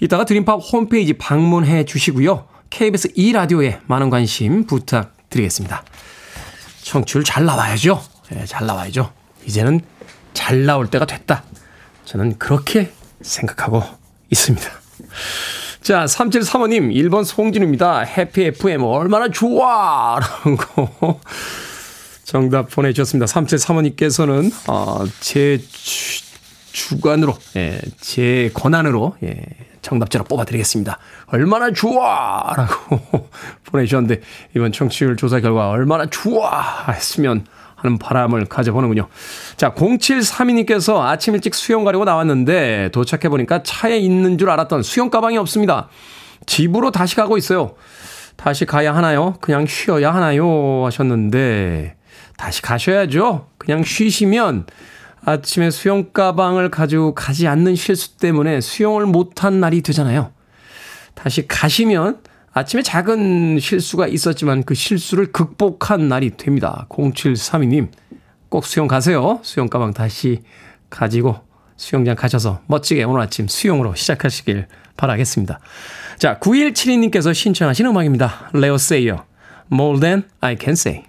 이따가 드림팝 홈페이지 방문해 주시고요. KBS 2라디오에 많은 관심 부탁드리겠습니다. 청취율 잘 나와야죠. 네, 잘 나와야죠. 이제는 잘 나올 때가 됐다. 저는 그렇게 생각하고 있습니다. 자, 3735님, 1번 송진우입니다. 해피 FM 얼마나 좋아! 라고 정답 보내주셨습니다. 3735님께서는, 어, 제 주, 주관으로, 예, 제 권한으로, 예, 정답자로 뽑아드리겠습니다. 얼마나 좋아! 라고 보내주셨는데, 이번 청취율 조사 결과 얼마나 좋아! 했으면 하는 바람을 가져보는군요. 자, 0732님께서 아침 일찍 수영 가려고 나왔는데 도착해보니까 차에 있는 줄 알았던 수영 가방이 없습니다. 집으로 다시 가고 있어요. 다시 가야 하나요? 그냥 쉬어야 하나요? 하셨는데, 다시 가셔야죠. 그냥 쉬시면 아침에 수영 가방을 가지고 가지 않는 실수 때문에 수영을 못한 날이 되잖아요. 다시 가시면 아침에 작은 실수가 있었지만 그 실수를 극복한 날이 됩니다. 0732님, 꼭 수영 가세요. 수영 가방 다시 가지고 수영장 가셔서 멋지게 오늘 아침 수영으로 시작하시길 바라겠습니다. 자, 9172님께서 신청하신 음악입니다. 레오 세이어, More Than I Can Say.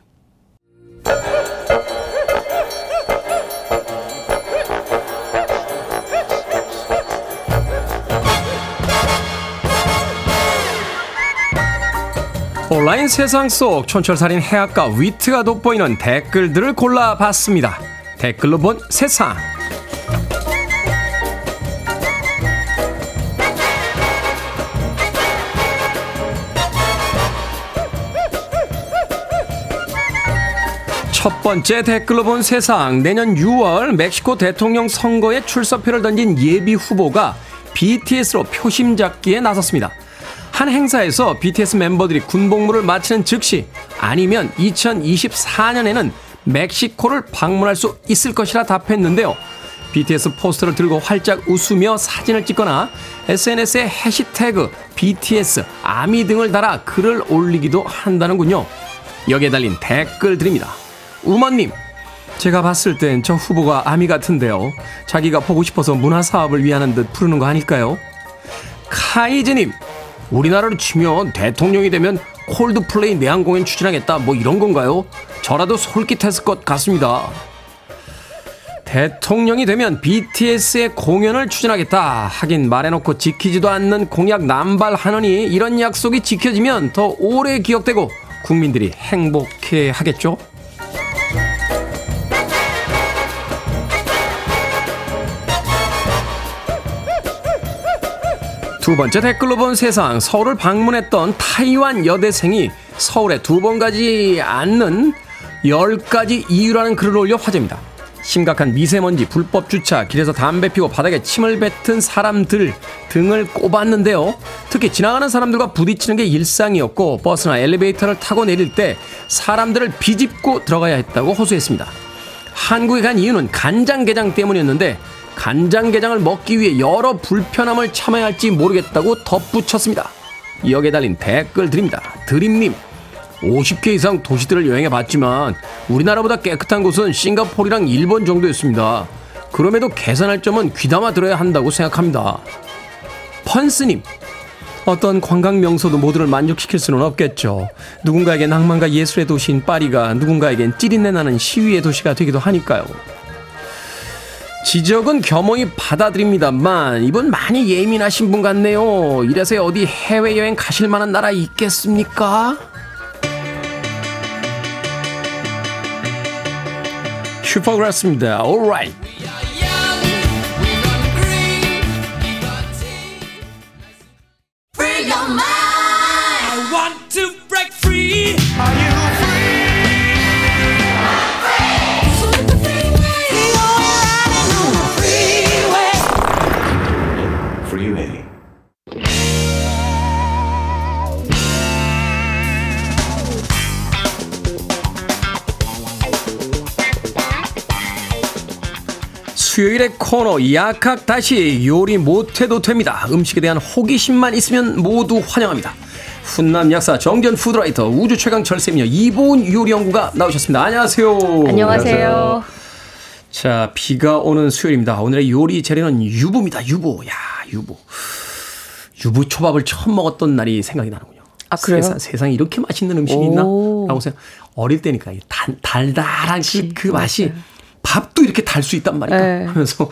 온라인 세상 속 촌철살인 해학과 위트가 돋보이는 댓글들을 골라봤습니다. 댓글로 본 세상. 첫 번째 댓글로 본 세상. 내년 6월 멕시코 대통령 선거에 출사표를 던진 예비 후보가 BTS로 표심 잡기에 나섰습니다. 한 행사에서 BTS 멤버들이 군복무를 마치는 즉시 아니면 2024년에는 멕시코를 방문할 수 있을 것이라 답했는데요. BTS 포스터를 들고 활짝 웃으며 사진을 찍거나 SNS에 해시태그 BTS 아미 등을 달아 글을 올리기도 한다는군요. 여기에 달린 댓글들입니다. 우먼님, 제가 봤을 땐 저 후보가 아미 같은데요. 자기가 보고 싶어서 문화 사업을 위하는 듯 부르는 거 아닐까요? 카이즈님, 우리나라로 치면 대통령이 되면 콜드플레이 내한 공연 추진하겠다 뭐 이런 건가요? 저라도 솔깃했을 것 같습니다. 대통령이 되면 BTS의 공연을 추진하겠다. 하긴 말해놓고 지키지도 않는 공약 남발하느니 이런 약속이 지켜지면 더 오래 기억되고 국민들이 행복해 하겠죠? 두 번째 댓글로 본 세상 서울을 방문했던 타이완 여대생이 서울에 두 번 가지 않는 10가지 이유라는 글을 올려 화제입니다. 심각한 미세먼지, 불법 주차, 길에서 담배 피고 바닥에 침을 뱉은 사람들 등을 꼽았는데요. 특히 지나가는 사람들과 부딪히는 게 일상이었고 버스나 엘리베이터를 타고 내릴 때 사람들을 비집고 들어가야 했다고 호소했습니다. 한국에 간 이유는 간장게장 때문이었는데 간장게장을 먹기 위해 여러 불편함을 참아야 할지 모르겠다고 덧붙였습니다. 여기에 달린 댓글 드립니다. 드림님, 50개 이상 도시들을 여행해 봤지만 우리나라보다 깨끗한 곳은 싱가포르랑 일본 정도였습니다. 그럼에도 개선할 점은 귀담아 들어야 한다고 생각합니다. 펀스님, 어떤 관광 명소도 모두를 만족시킬 수는 없겠죠. 누군가에겐 낭만과 예술의 도시인 파리가 누군가에겐 찌린내 나는 시위의 도시가 되기도 하니까요. 지적은 겸허히 받아들입니다만 이분 많이 예민하신 분 같네요. 이래서 어디 해외여행 가실 만한 나라 있겠습니까? 슈퍼그라스입니다. alright. Free your mind. 수요일의 코너 약학다식 요리 못해도 됩니다. 음식에 대한 호기심만 있으면 모두 환영합니다. 훈남 약사 정재훈 food writer 우주 최강 철새미녀 이보은 요리 연구가 나오셨습니다. 안녕하세요. 안녕하세요. 자 비가 오는 수요일입니다. 오늘의 요리 재료는 유부입니다. 유부. 야 유부. 유부 초밥을 처음 먹었던 날이 생각이 나는군요. 아, 그래요? 세상, 세상에 이렇게 맛있는 음식이 있나? 오. 라고 생각. 어릴 때니까 이 단, 달달한 그, 그 맛이 밥도 이렇게 달 수 있단 말이야. 네. 하면서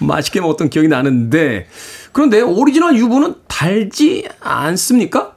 맛있게 먹었던 기억이 나는데 그런데 오리지널 유부는 달지 않습니까?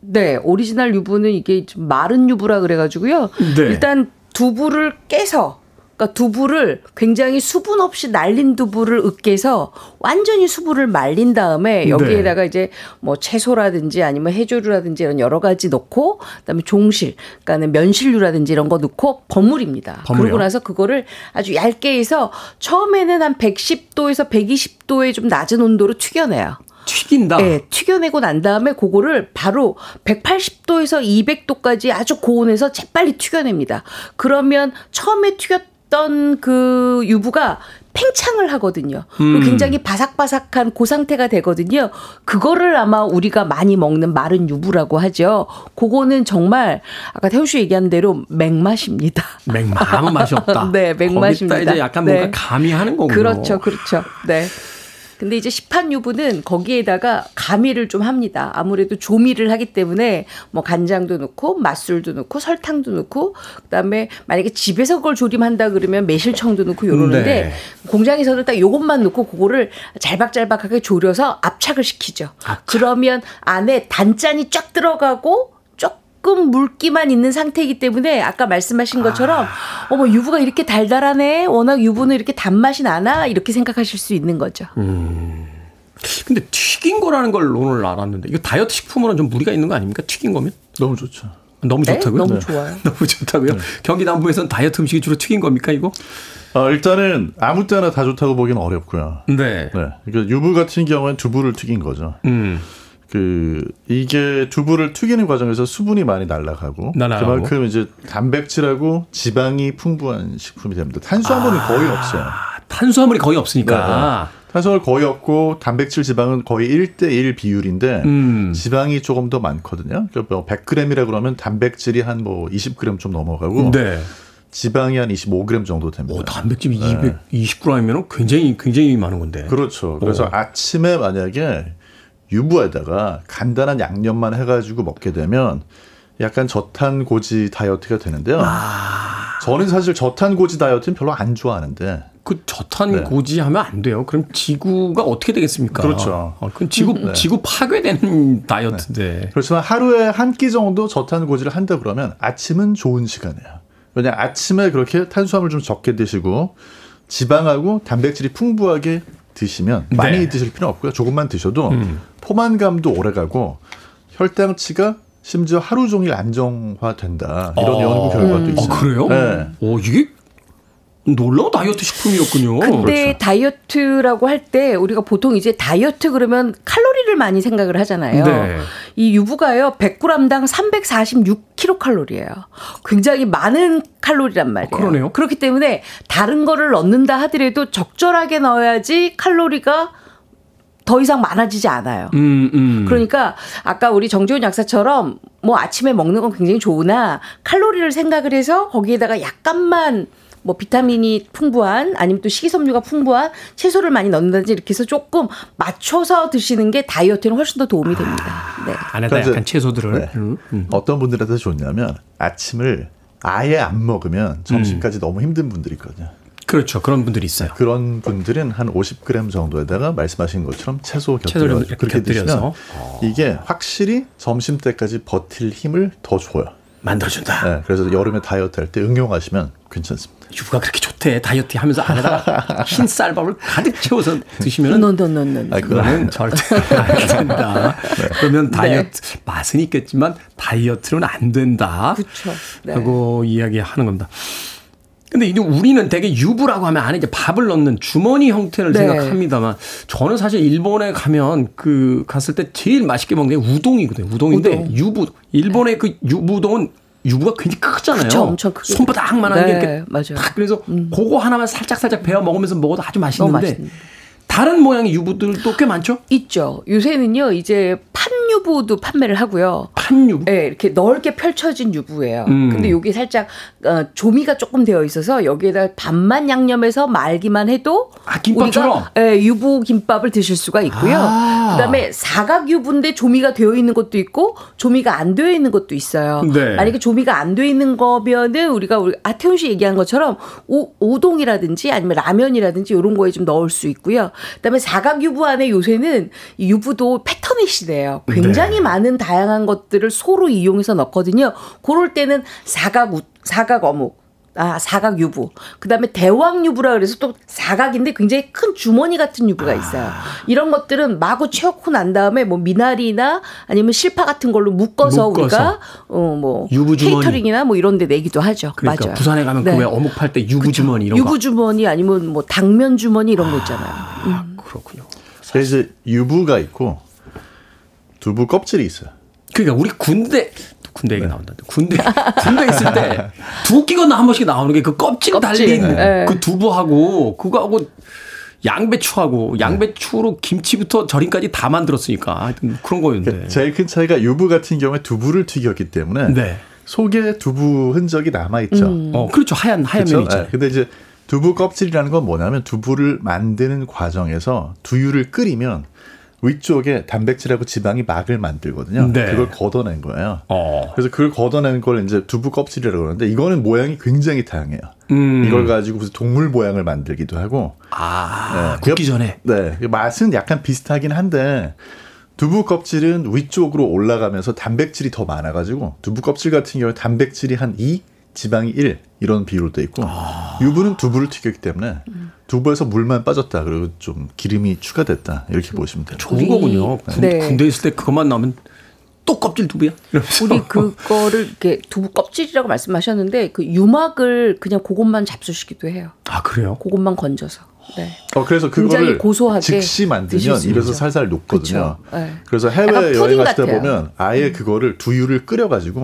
네, 오리지널 유부는 이게 좀 마른 유부라 그래가지고요. 네. 일단 두부를 깨서, 그러니까 두부를 굉장히 수분 없이 날린 두부를 으깨서 완전히 수분을 말린 다음에 여기에다가 이제 뭐 채소라든지 아니면 해조류라든지 이런 여러 가지 넣고 그다음에 종실, 그러니까는 면실류라든지 이런 거 넣고 버무립니다. 버무려요? 그러고 나서 그거를 아주 얇게 해서 처음에는 한 110도에서 120도의 좀 낮은 온도로 튀겨내요. 튀긴다. 네, 튀겨내고 난 다음에 그거를 바로 180도에서 200도까지 아주 고온에서 재빨리 튀겨냅니다. 그러면 처음에 튀겼 던그 유부가 팽창을 하거든요. 그리고 굉장히 바삭바삭한 그 상태가 되거든요. 그거를 아마 우리가 많이 먹는 마른 유부라고 하죠. 그거는 정말 아까 태우 씨 얘기한 대로 맹맛입니다. 맹 아무 맛이 없다. 네, 맹맛입니다. 거기다 이제 약간 네. 뭔가 가미하는 거군요. 그렇죠, 그렇죠. 네. 근데 이제 시판 유부는 거기에다가 가미를 좀 합니다. 아무래도 조미를 하기 때문에 뭐 간장도 넣고 맛술도 넣고 설탕도 넣고 그다음에 만약에 집에서 그걸 조림한다 그러면 매실청도 넣고 요러는데 네. 공장에서는 딱 요것만 넣고 그거를 잘박잘박하게 졸여서 압착을 시키죠. 그러면 안에 단짠이 쫙 들어가고 조금 물기만 있는 상태이기 때문에 아까 말씀하신 것처럼 어머 유부가 이렇게 달달하네 워낙 유부는 이렇게 단맛이 나나 이렇게 생각하실 수 있는 거죠. 근데 튀긴 거라는 걸 오늘 알았는데 이거 다이어트 식품으로는 좀 무리가 있는 거 아닙니까? 튀긴 거면? 너무 좋죠. 너무 네? 좋다고요? 너무 좋아요. 너무 좋다고요? 경기 남부에서는 다이어트 음식이 주로 튀긴 겁니까 이거? 어, 일단은 아무 때나 다 좋다고 보기는 어렵고요. 네. 네. 그러니까 유부 같은 경우엔 두부를 튀긴 거죠. 음. 그 이게 두부를 튀기는 과정에서 수분이 많이 날아가고 날아가고. 그만큼 이제 단백질하고 지방이 풍부한 식품이 됩니다. 탄수화물은 거의 없어요. 아, 탄수화물이 거의 없으니까. 탄수화물 거의 없고 단백질 지방은 거의 1대1 비율인데 음. 지방이 조금 더 많거든요. 그러니까 뭐 100g이라 그러면 단백질이 한 뭐 20g 좀 넘어가고 네. 지방이 한 25g 정도 됩니다. 오, 단백질이 220g이면 굉장히 굉장히 많은 건데. 그렇죠. 그래서 어. 아침에 만약에 유부에다가 간단한 양념만 해가지고 먹게 되면 약간 저탄고지 다이어트가 되는데요. 아. 저는 사실 저탄고지 다이어트는 별로 안 좋아하는데 그 저탄 네. 고지하면 안 돼요. 그럼 지구가 어떻게 되겠습니까? 그렇죠. 어, 그럼 지구 네. 지구 파괴되는 다이어트인데. 그렇지만 하루에 한 끼 정도 저탄고지를 한다 그러면 아침은 좋은 시간이에요. 왜냐 아침에 그렇게 탄수화물 좀 적게 드시고 지방하고 단백질이 풍부하게 드시면 많이 네. 드실 필요 없고요. 조금만 드셔도 음. 포만감도 오래 가고 혈당치가 심지어 하루 종일 안정화된다. 이런 어. 연구 결과도 아, 있어요. 그래요? 네. 오, 이게 놀라운 다이어트 식품이었군요. 근데 그렇죠. 다이어트라고 할 때 우리가 보통 이제 다이어트 그러면 칼로리를 많이 생각을 하잖아요. 네. 이 유부가요 100g당 346kcal예요. 굉장히 많은 칼로리란 말이에요. 아, 그러네요. 그렇기 때문에 다른 거를 넣는다 하더라도 적절하게 넣어야지 칼로리가 더 이상 많아지지 않아요. 음, 음. 그러니까 아까 우리 정지훈 약사처럼 뭐 아침에 먹는 건 굉장히 좋으나 칼로리를 생각을 해서 거기에다가 약간만 뭐 비타민이 풍부한 아니면 또 식이섬유가 풍부한 채소를 많이 넣는다든지 이렇게 해서 조금 맞춰서 드시는 게 다이어트에는 훨씬 더 도움이 됩니다. 네. 안에다 그러니까 약간 채소들을. 네. 음, 음. 어떤 분들한테 좋냐면 아침을 아예 안 먹으면 점심까지 너무 힘든 분들이 있거든요. 그렇죠. 그런 분들이 있어요. 그런 분들은 한 50g 정도에다가 말씀하신 것처럼 채소 곁들여 이렇게 그렇게 곁들여서. 드시면 이게 확실히 점심 때까지 버틸 힘을 더 줘요. 만들어준다. 네, 그래서 여름에 다이어트 할 때 응용하시면 괜찮습니다. 유부가 그렇게 좋대. 다이어트 하면서 안에다가 흰 쌀밥을 가득 채워서 드시면 그건 그거는 절대 안 된다. 네. 그러면 다이어트 맛은 있겠지만 다이어트는 안 된다. 그렇죠. 네. 하고 이야기하는 겁니다. 근데 이제 우리는 되게 유부라고 하면 안에 이제 밥을 넣는 주머니 형태를 네. 생각합니다만 저는 사실 일본에 가면 그 갔을 때 제일 맛있게 먹는 게 우동이거든요. 우동인데 우동. 유부 일본의 그 유부동은 유부가 굉장히 크잖아요. 그쵸, 엄청 크게. 손바닥만한 게 네, 이렇게 맞아요. 딱 그래서 그거 하나만 살짝 살짝 베어 먹으면서 먹어도 아주 맛있는데. 다른 모양의 유부들도 꽤 많죠. 있죠. 요새는요, 이제 판유부도 판매를 하고요. 판유부. 네, 이렇게 넓게 펼쳐진 유부예요. 음. 근데 여기 살짝 어, 조미가 조금 되어 있어서 여기에다 반만 양념해서 말기만 해도 아, 김밥처럼? 우리가 예, 유부 김밥을 드실 수가 있고요. 아. 그다음에 사각 유부인데 조미가 되어 있는 것도 있고 조미가 안 되어 있는 것도 있어요. 네. 만약에 조미가 안 되어 있는 거면은 우리가 우리 아태훈 씨 얘기한 것처럼 우, 우동이라든지 아니면 라면이라든지 이런 거에 좀 넣을 수 있고요. 그다음에 사각 유부 안에 요새는 이 유부도 패턴의 시대예요. 굉장히 네. 많은 다양한 것들을 소로 이용해서 넣거든요. 그럴 때는 사각 우, 사각 어묵. 아, 사각 유부. 그 다음에 대왕 유부라 그래서 또 사각인데 굉장히 큰 주머니 같은 유부가 있어요. 아. 이런 것들은 마구 채워고 난 다음에 뭐 미나리나 아니면 실파 같은 걸로 묶어서, 묶어서. 우리가 어, 뭐 유부 주머니. 케이터링이나 뭐 이런 데 내기도 하죠. 그러니까 맞아요. 부산에 가면 네. 그왜 어묵 팔 때 유부 주머니 이런 유부 거. 주머니 아니면 뭐 당면 주머니 이런 거 있잖아요. 아, 그렇군요. 그래서 유부가 있고 두부 껍질이 있어요. 그러니까 우리 군대 군대 얘기 나온다. 군대 군대 있을 때 두 끼가 한 번씩 나오는 게 그 껍질, 껍질. 달린 네. 그 두부하고 그거하고 양배추하고 양배추로 김치부터 절임까지 다 만들었으니까 하여튼 그런 거였는데. 제일 큰 차이가 유부 같은 경우에 두부를 튀겼기 때문에 네. 속에 두부 흔적이 남아 있죠. 어 그렇죠 하얀 하얀 그렇죠? 면 있잖아요. 네, 근데 이제 두부 껍질이라는 건 뭐냐면 두부를 만드는 과정에서 두유를 끓이면 위쪽에 단백질하고 지방이 막을 만들거든요. 네. 그걸 걷어낸 거예요. 어. 그래서 그걸 걷어낸 걸 이제 두부 껍질이라고 그러는데 이거는 모양이 굉장히 다양해요. 음. 이걸 가지고 무슨 동물 모양을 만들기도 하고 아 네. 굽기 전에 네, 맛은 약간 비슷하긴 한데 두부 껍질은 위쪽으로 올라가면서 단백질이 더 많아가지고 두부 껍질 같은 경우에 단백질이 한 2, 지방이 1 이런 비율로 돼 있고 유부는 두부를 튀겼기 때문에 두부에서 물만 빠졌다 그리고 좀 기름이 추가됐다 이렇게 보시면 돼요. 좋은 거군요. 군, 네. 군대 있을 때 그것만 나오면 또 껍질 두부야? 이러면서. 우리 그거를 이렇게 두부 껍질이라고 말씀하셨는데 그 유막을 그냥 그것만 잡수시기도 해요. 아 그래요? 그것만 건져서. 네. 어, 그래서 그거를 고소하게 즉시 만들면 수 입에서. 살살 녹거든요. 네. 그래서 해외 여행 같아요. 음. 보면 아예 그거를 두유를 끓여가지고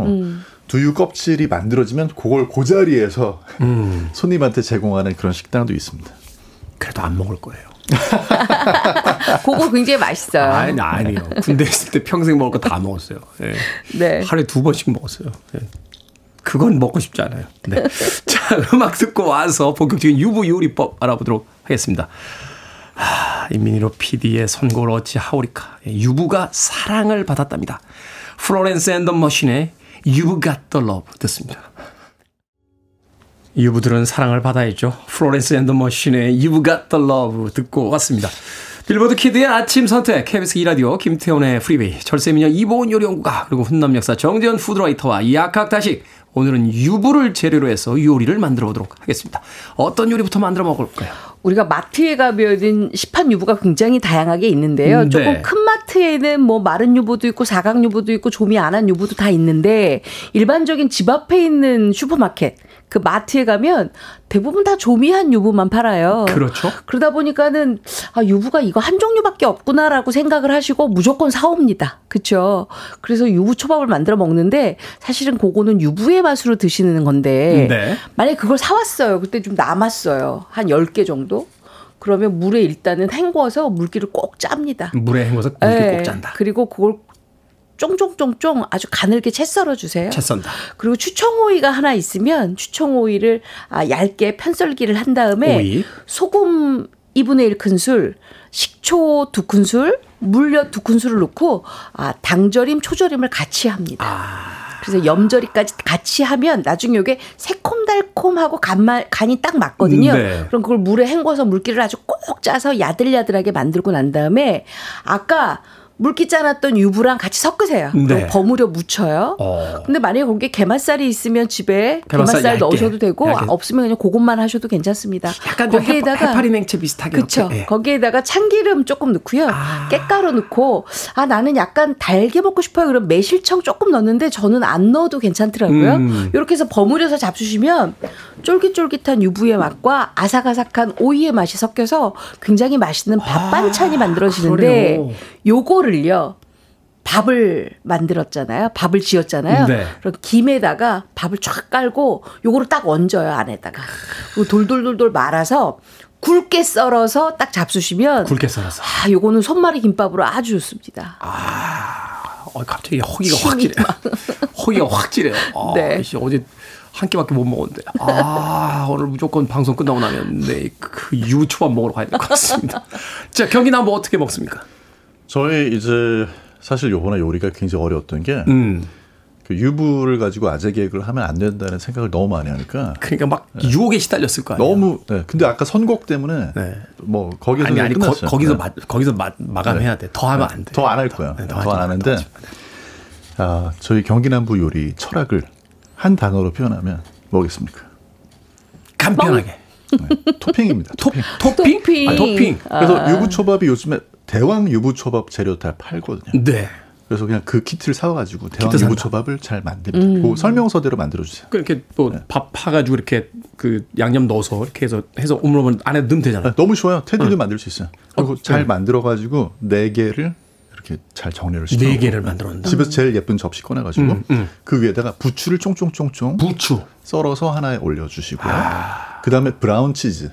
두유 껍질이 만들어지면 그걸 그 자리에서 음. 손님한테 제공하는 그런 식당도 있습니다. 그래도 안 먹을 거예요. 그거 굉장히 맛있어요. 아니 아니요. 군대 있을 때 평생 먹을 거 다 먹었어요. 예. 네. 하루에 두 번씩 먹었어요. 예. 그건 먹고 싶지 않아요. 네. 자, 음악 듣고 와서 본격적인 유부 요리법 알아보도록 하겠습니다. 하, 임민희로 PD의 선곡을 어찌 하오리까. 예, 유부가 사랑을 받았답니다. Florence and the Machine의 You've Got the Love 듣습니다. 유부들은 사랑을 받아야죠. Florence and the Machine의 You've Got the Love 듣고 왔습니다. 빌보드 키드의 아침 선택, KBS 2라디오, 김태훈의 프리웨이, 절세미녀 이보은 요리연구가, 그리고 훈남 약사 정재훈 푸드라이터와 약학다식, 오늘은 유부를 재료로 해서 요리를 만들어 보도록 하겠습니다. 어떤 요리부터 만들어 먹을까요? 우리가 마트에 가면은 시판 유부가 굉장히 다양하게 있는데요. 음, 네. 조금 큰 마트에는 뭐 마른 유부도 있고 사각 유부도 있고 조미 안 한 유부도 다 있는데 일반적인 집 앞에 있는 슈퍼마켓 그 마트에 가면 대부분 다 조미한 유부만 팔아요. 그렇죠. 그러다 보니까는 아 유부가 이거 한 종류밖에 없구나라고 생각을 하시고 무조건 사옵니다. 그렇죠. 그래서 유부 초밥을 만들어 먹는데 사실은 그거는 유부의 맛으로 드시는 건데 네. 만약에 그걸 사왔어요. 그때 좀 남았어요. 한 10개 정도. 그러면 물에 일단은 헹궈서 물기를 꼭 짭니다. 물에 헹궈서 물기 예. 꼭 짠다. 그리고 그걸 쫑쫑쫑쫑 아주 가늘게 채 썰어 주세요. 채 썬다. 그리고 추청오이가 하나 있으면 추청오이를 아, 얇게 편썰기를 한 다음에 오이. 소금 2분의 1 큰술, 식초 2 큰술, 물엿 2 큰술을 넣고 아, 당절임, 초절임을 같이 합니다. 아. 그래서 염절이까지 같이 하면 나중에 이게 새콤달콤하고 간만, 간이 딱 맞거든요. 네. 그럼 그걸 물에 헹궈서 물기를 아주 꼭 짜서 야들야들하게 만들고 난 다음에 아까 물기 짜놨던 유부랑 같이 섞으세요. 네. 버무려 묻혀요. 어. 근데 만약에 거기에 게맛살이 있으면 집에 게맛살 게맛살, 넣으셔도 되고 얇게. 아, 없으면 그냥 그것만 하셔도 괜찮습니다. 약간 그 해파, 해파리 냉채 비슷하게. 그렇죠. 예. 거기에다가 참기름 조금 넣고요. 아. 깻가루 넣고 아 나는 약간 달게 먹고 싶어요. 그럼 매실청 조금 넣는데 저는 안 넣어도 괜찮더라고요. 음. 이렇게 해서 버무려서 잡수시면 쫄깃쫄깃한 유부의 맛과 아삭아삭한 오이의 맛이 섞여서 굉장히 맛있는 밥 반찬이 만들어지는데 그래요? 요거를요. 밥을 만들었잖아요. 밥을 지었잖아요. 네. 그럼 김에다가 밥을 쫙 깔고 요거를 딱 얹어요 안에다가. 그리고 돌돌돌돌 말아서 굵게 썰어서 딱 잡수시면 굵게 썰어서. 아 요거는 손말이 김밥으로 아주 좋습니다. 어, 갑자기 허기가 확 지네. 허기가 확 지네요. 아, 네. 씨, 어제 한 끼밖에 못 먹었는데. 아, 오늘 무조건 방송 끝나고 나면 네, 그 유초밥 먹으러 가야 될 것 같습니다. 자, 경기 남부 어떻게 먹습니까? 저희 이제 사실 요번에 요리가 굉장히 어려웠던 게 음. 그 유부를 가지고 아재 개그를 하면 안 된다는 생각을 너무 많이 하니까 그러니까 막 유혹에 시달렸을 거 아니에요. 너무 네. 근데 아까 선곡 때문에 네. 뭐 거기서 아니 아니 거, 끝났어요. 거 기서 네. 마, 거기서 마, 마감해야 돼. 더 하면 안 돼. 더 안 할 거야. 네, 더 하지 안 마, 하는데. 아, 저희 경기 남부 요리 철학을 한 단어로 표현하면 뭐겠습니까? 간편하게. 토핑입니다. 토핑. 토핑? 토핑. 아, 토핑. 그래서 유부초밥이 요즘에 대왕 유부초밥 재료 다 팔거든요. 네. 그래서 그냥 그 키트를 사와가지고 대왕 키트. 유부초밥을 잘 만듭니다. 그 설명서대로 만들어주세요. 그렇게 또 네. 밥 파가지고 이렇게 그 양념 넣어서 이렇게 해서 해서 오므라면 안에 넣으면 되잖아요. 아, 너무 좋아요. 테디도 만들 수 있어요. 그리고 어, 잘 네. 만들어가지고 네 개를 이렇게 잘 정리를 시켜. 네 개를 만들어 놓는다. 집에서 제일 예쁜 접시 꺼내가지고 음, 음. 그 위에다가 부추를 쫑쫑쫑쫑 부추. 썰어서 하나에 올려주시고요. 그 다음에 브라운 치즈.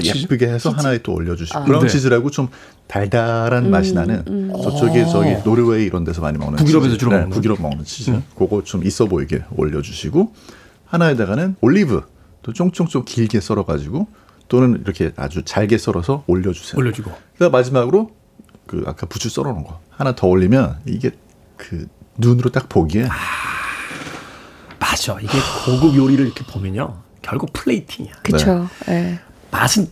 치즈? 예쁘게 해서 하나에 또 올려주시고 브라운 네. 치즈라고 좀 달달한 맛이 나는 저쪽에 저기 노르웨이 이런 데서 많이 먹는 북유럽에서 치즈. 주로 먹는. 북유럽 먹는 치즈 그거 좀 있어 보이게 올려주시고 하나에다가는 올리브 또 쫑쫑쫑 길게 썰어가지고 또는 이렇게 아주 잘게 썰어서 올려주세요. 올려주고. 그다음 마지막으로 그 아까 부추 썰어놓은 거 하나 더 올리면 이게 그 눈으로 딱 보기에 맞아. 이게 고급 요리를 이렇게 보면요. 결국 플레이팅이야. 예. 맛은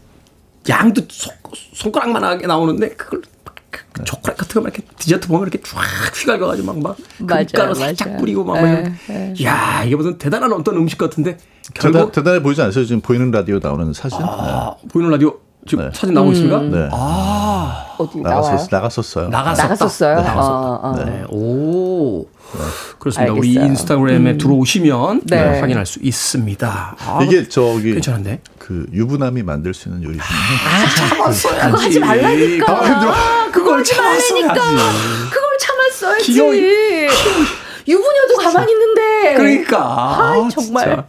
양도 손, 손가락만하게 나오는데 그걸 막그 초콜릿 같은 거 막 이렇게 디저트 보면 이렇게 쫙 휘갈겨가지고 막, 막 금가루 살짝. 뿌리고 막 예, 막 이런. 야 이게 무슨 대단한 어떤 음식 같은데 대단, 결국 대단 해 보이지 않으세요? 지금 보이는 라디오 나오는 사진 아, 보이는 라디오 지금 네. 사진 나오고 있습니까? 음. 네. 어디 네. 나와요? 나갔었, 나갔었어요. 나갔었다. 나갔었어요? 나갔었다. 어, 어. 네. 오. 그렇습니다. 우리 알겠어요. 인스타그램에 들어오시면 네. 네, 확인할 수 있습니다. 아, 이게 저기 괜찮은데? 그 유부남이 만들 수 있는 요리 중에 참았어야지. 그거 하지 말라니까. 아. 그걸 하지 말라니까. 참았어야지. 그걸 참았어야지. 기어이- 유부녀도 가만히 있는데. 그러니까. 아, 정말. 진짜.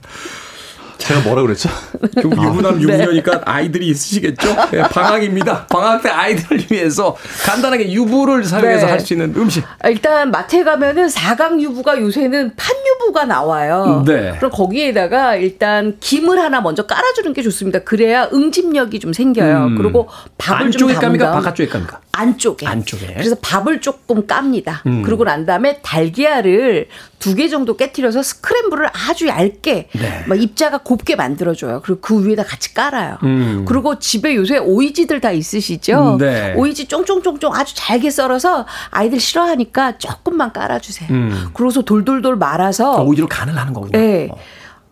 제가 뭐라 그랬죠? 네. 유부남 유부녀니까 아이들이 있으시겠죠? 네, 방학입니다. 방학 때 아이들을 위해서 간단하게 유부를 사용해서 네. 할수 있는 음식. 일단 마트에 가면은 사각 유부가 요새는 판 유부가 나와요. 네. 그럼 거기에다가 일단 김을 하나 먼저 깔아주는 게 좋습니다. 그래야 응집력이 좀 생겨요. 음. 그리고 밥을 안쪽에 좀? 담은 다음 바깥쪽에 깝니까? 안쪽에. 안쪽에. 그래서 밥을 조금 깝니다. 음. 그러고 난 다음에 달걀을 두 개 정도 깨트려서 스크램블을 아주 얇게 네. 막 입자가 곱게 만들어줘요. 그리고 그 위에다 같이 깔아요. 음. 그리고 집에 요새 오이지들 다 있으시죠? 음, 네. 오이지 쫑쫑쫑쫑 아주 잘게 썰어서 아이들 싫어하니까 조금만 깔아주세요. 음. 그러고서 돌돌돌 말아서 오히려 간을 하는 거군요. 네. 어.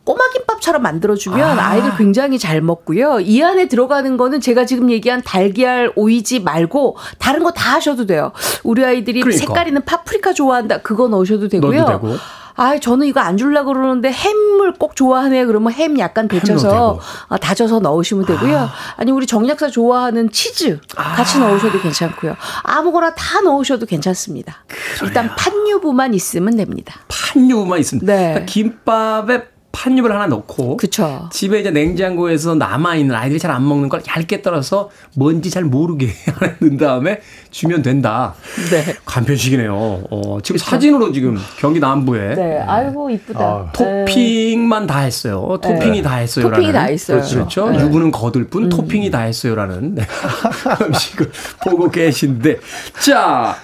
꼬마 김밥처럼 만들어주면 아. 아. 이들 굉장히 잘 먹고요. 이 안에 들어가는 거는 제가 지금 얘기한 달걀, 오이지 말고 다른 거 다 하셔도 돼요. 우리 아이들이 그러니까. 색깔 있는 파프리카 좋아한다. 그거 넣으셔도 되고요. 되고. 아, 저는 이거 안 주려고 그러는데 햄을 꼭 좋아하네. 그러면 햄 약간 데쳐서 어, 다져서 넣으시면 되고요. 아. 니 우리 정약사 좋아하는 치즈 같이 넣으셔도 괜찮고요. 아무거나 다 넣으셔도 괜찮습니다. 일단 팥유부만 있으면 됩니다. 판유만 있으면. 네. 그러니까 김밥에 판유를 하나 넣고. 그쵸. 집에 이제 냉장고에서 남아 있는 아이들이 잘 안 먹는 걸 얇게 떨어서 뭔지 잘 모르게 넣은 다음에 주면 된다. 네. 간편식이네요. 어, 지금 사진으로 지금 경기 남부에 네, 아이고 이쁘다. 아, 토핑만 다 했어요. 토핑이 다 했어요. 네. 토핑이 다 했어요. 그렇죠. 네. 유부는 거들 뿐 토핑이 다 했어요라는 네. 음식을 보고 계신데. 자,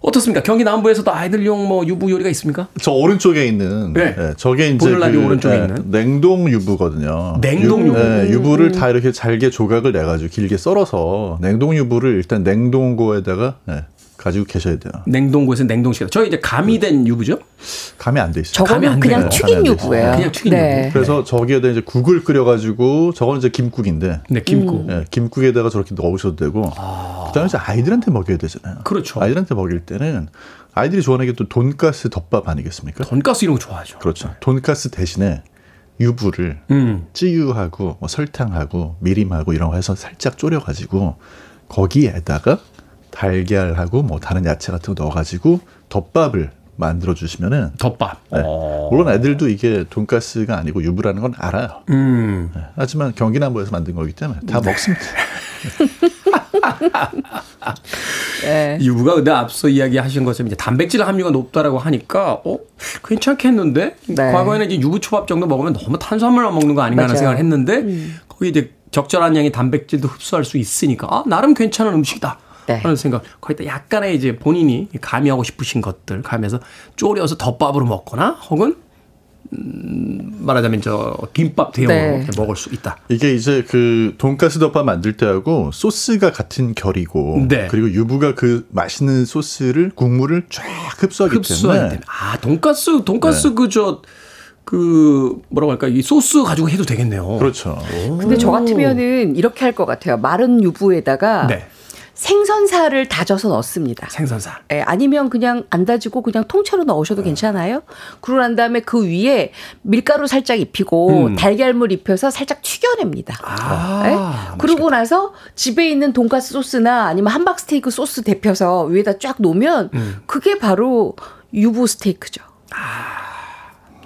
어떻습니까? 경기 남부에서도 아이들용 뭐 유부 요리가 있습니까? 저 오른쪽에 있는 네. 예, 저게 이제 라디오 오른쪽에 있는. 냉동 유부거든요. 냉동 유부. 예, 유부를 다 이렇게 잘게 조각을 내 가지고 길게 썰어서 냉동 유부를 일단 냉동고에다가 예, 가지고 계셔야 돼요. 냉동고에서 냉동시켜. 저희 이제 가미된 유부죠? 감이 안 돼 있어요. 감이 안 저거는 그냥 돼요. 튀긴 유부예요. 그냥 튀긴 네. 유부. 그래서 저기에다 이제 국을 끓여가지고 저거는 이제 김국인데 네, 김국. 예, 김국에다가 저렇게 넣으셔도 되고 그다음에 이제 아이들한테 먹여야 되잖아요. 그렇죠. 아이들한테 먹일 때는 아이들이 좋아하는 게 또 돈가스 덮밥 아니겠습니까? 돈가스 이런 거 좋아하죠. 그렇죠. 돈가스 대신에 유부를 음. 찌유하고 뭐 설탕하고 미림하고 이런 거 해서 살짝 졸여가지고 거기에다가 달걀하고 뭐 다른 야채 같은 거 넣어가지고 덮밥을 만들어 주시면은 덮밥. 네. 어. 물론 애들도 이게 돈가스가 아니고 유부라는 건 알아요. 음. 네. 하지만 경기남부에서 만든 거기 때문에 다 먹습니다. 예. 유부가 근데 앞서 이야기하신 것처럼 이제 단백질 함유가 높다라고 하니까 어 괜찮겠는데 네. 과거에는 이제 유부 초밥 정도 먹으면 너무 탄수화물만 먹는 거 아닌가 하는. 생각을 했는데 거기 이제 적절한 양의 단백질도 흡수할 수 있으니까 아 나름 괜찮은 음식이다 네. 하는 생각 거기다 약간의 이제 본인이 가미하고 싶으신 것들 가면서 졸여서 덮밥으로 먹거나 혹은 음, 말하자면 저 김밥 대용으로 네. 먹을 수 있다. 이게 이제 그 돈가스 덮밥 만들 때하고 소스가 같은 결이고 네. 그리고 유부가 그 맛있는 소스를 국물을 쫙 흡수하기 흡수하기 때문에 때문에 아 돈가스 돈가스 네. 그저 그 뭐라고 할까 이 소스 가지고 해도 되겠네요. 그렇죠. 근데 저 같으면은 이렇게 할 것 같아요. 마른 유부에다가 네 생선살을 다져서 넣습니다. 생선살. 예, 아니면 그냥 안 다지고 그냥 통째로 넣으셔도 괜찮아요. 그러고 난 다음에 그 위에 밀가루 살짝 입히고 음. 달걀물 입혀서 살짝 튀겨냅니다. 아, 예? 그러고 나서 집에 있는 돈가스 소스나 아니면 함박 스테이크 소스 데펴서 위에다 쫙 놓으면 음. 그게 바로 유부 스테이크죠.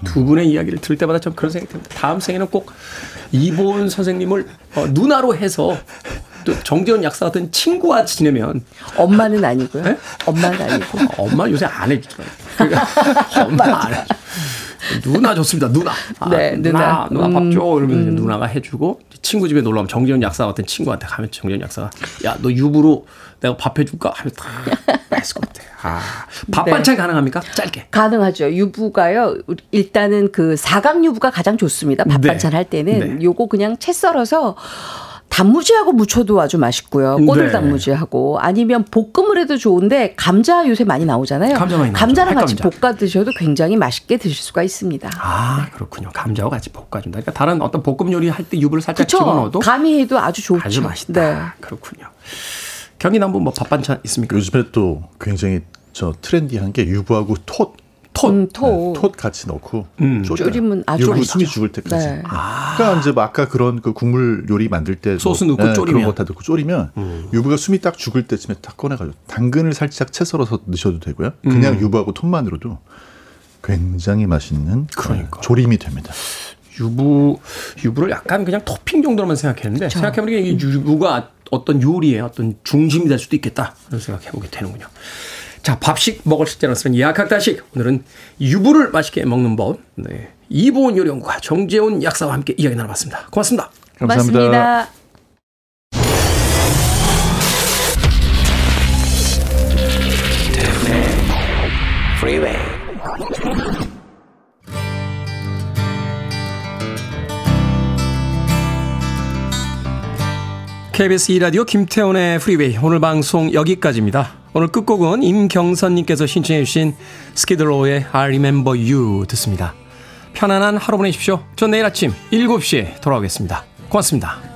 두 분의 이야기를 들을 때마다 좀 그런 생각이 듭니다. 다음 생에는 꼭 이보은 선생님을 어, 누나로 해서 또 정재훈 약사 같은 친구와 지내면 엄마는 아니고요. 예? 엄마는 아니고. 어, 엄마 요새 안 해주더라고요. 그러니까 엄마 안 해줘. 누나 좋습니다. 누나. 아, 네, 누나. 누나. 누나 밥 줘. 음, 이러면서 누나가 해주고 친구 집에 놀러 오면 정재훈 약사 같은 친구한테 가면 정재훈 약사가 야 너 유부로 내가 밥 해줄까 하면 다 뺏을 것 같아. 아, 밥 네. 반찬 가능합니까? 짧게. 가능하죠. 유부가요. 일단은 그 사각 유부가 가장 좋습니다. 밥 네. 반찬 할 때는 네. 요거 그냥 채 썰어서 단무지하고 무쳐도 아주 맛있고요. 꼬들 네. 단무지하고 아니면 볶음을 해도 좋은데 감자 요새 많이 나오잖아요. 감자 많이 나오죠. 감자랑 같이 핵감자. 볶아 드셔도 굉장히 맛있게 드실 수가 있습니다. 아 그렇군요. 감자와 같이 볶아준다. 그러니까 다른 어떤 볶음 요리 할 때 유부를 살짝 그쵸? 집어넣어도 감이 해도 아주 좋죠. 아주 맛있다. 네. 그렇군요. 경기 남부 뭐 밥 반찬 있습니까? 요즘에 또 굉장히 저 트렌디한 게 유부하고 톳 톳. 음, 토. 톳 같이 넣고 음. 졸이면 아주 유부 맛있죠. 숨이 죽을 때까지. 네. 그러니까 이제 뭐 아까 그런 그 국물 요리 만들 때 소스 뭐, 넣고 예, 졸이면. 음. 그런 거다 넣고 졸이면 유부가 숨이 딱 죽을 때쯤에 딱 꺼내가지고 당근을 살짝 채 썰어서 넣으셔도 되고요. 그냥 음. 유부하고 톳만으로도 굉장히 맛있는 그러니까. 어, 조림이 됩니다. 유부 유부를 약간 그냥 토핑 정도로만 생각했는데 생각해보니까 이게 유부가 어떤 요리의 어떤 중심이 될 수도 있겠다 이런 생각해보게 되는군요. 자 밥식 먹을 식재로 쓰는 약학다식 오늘은 유부를 맛있게 먹는 법 네. 이보은 요리연구가 정재훈 약사와 함께 이야기 나눠봤습니다. 고맙습니다. 감사합니다. 고맙습니다. KBS 2라디오 김태훈의 프리웨이 오늘 방송 여기까지입니다. 오늘 끝곡은 임경선님께서 신청해 주신 스키들로의 I Remember You 듣습니다. 편안한 하루 보내십시오. 전 내일 아침 7시에 돌아오겠습니다. 고맙습니다.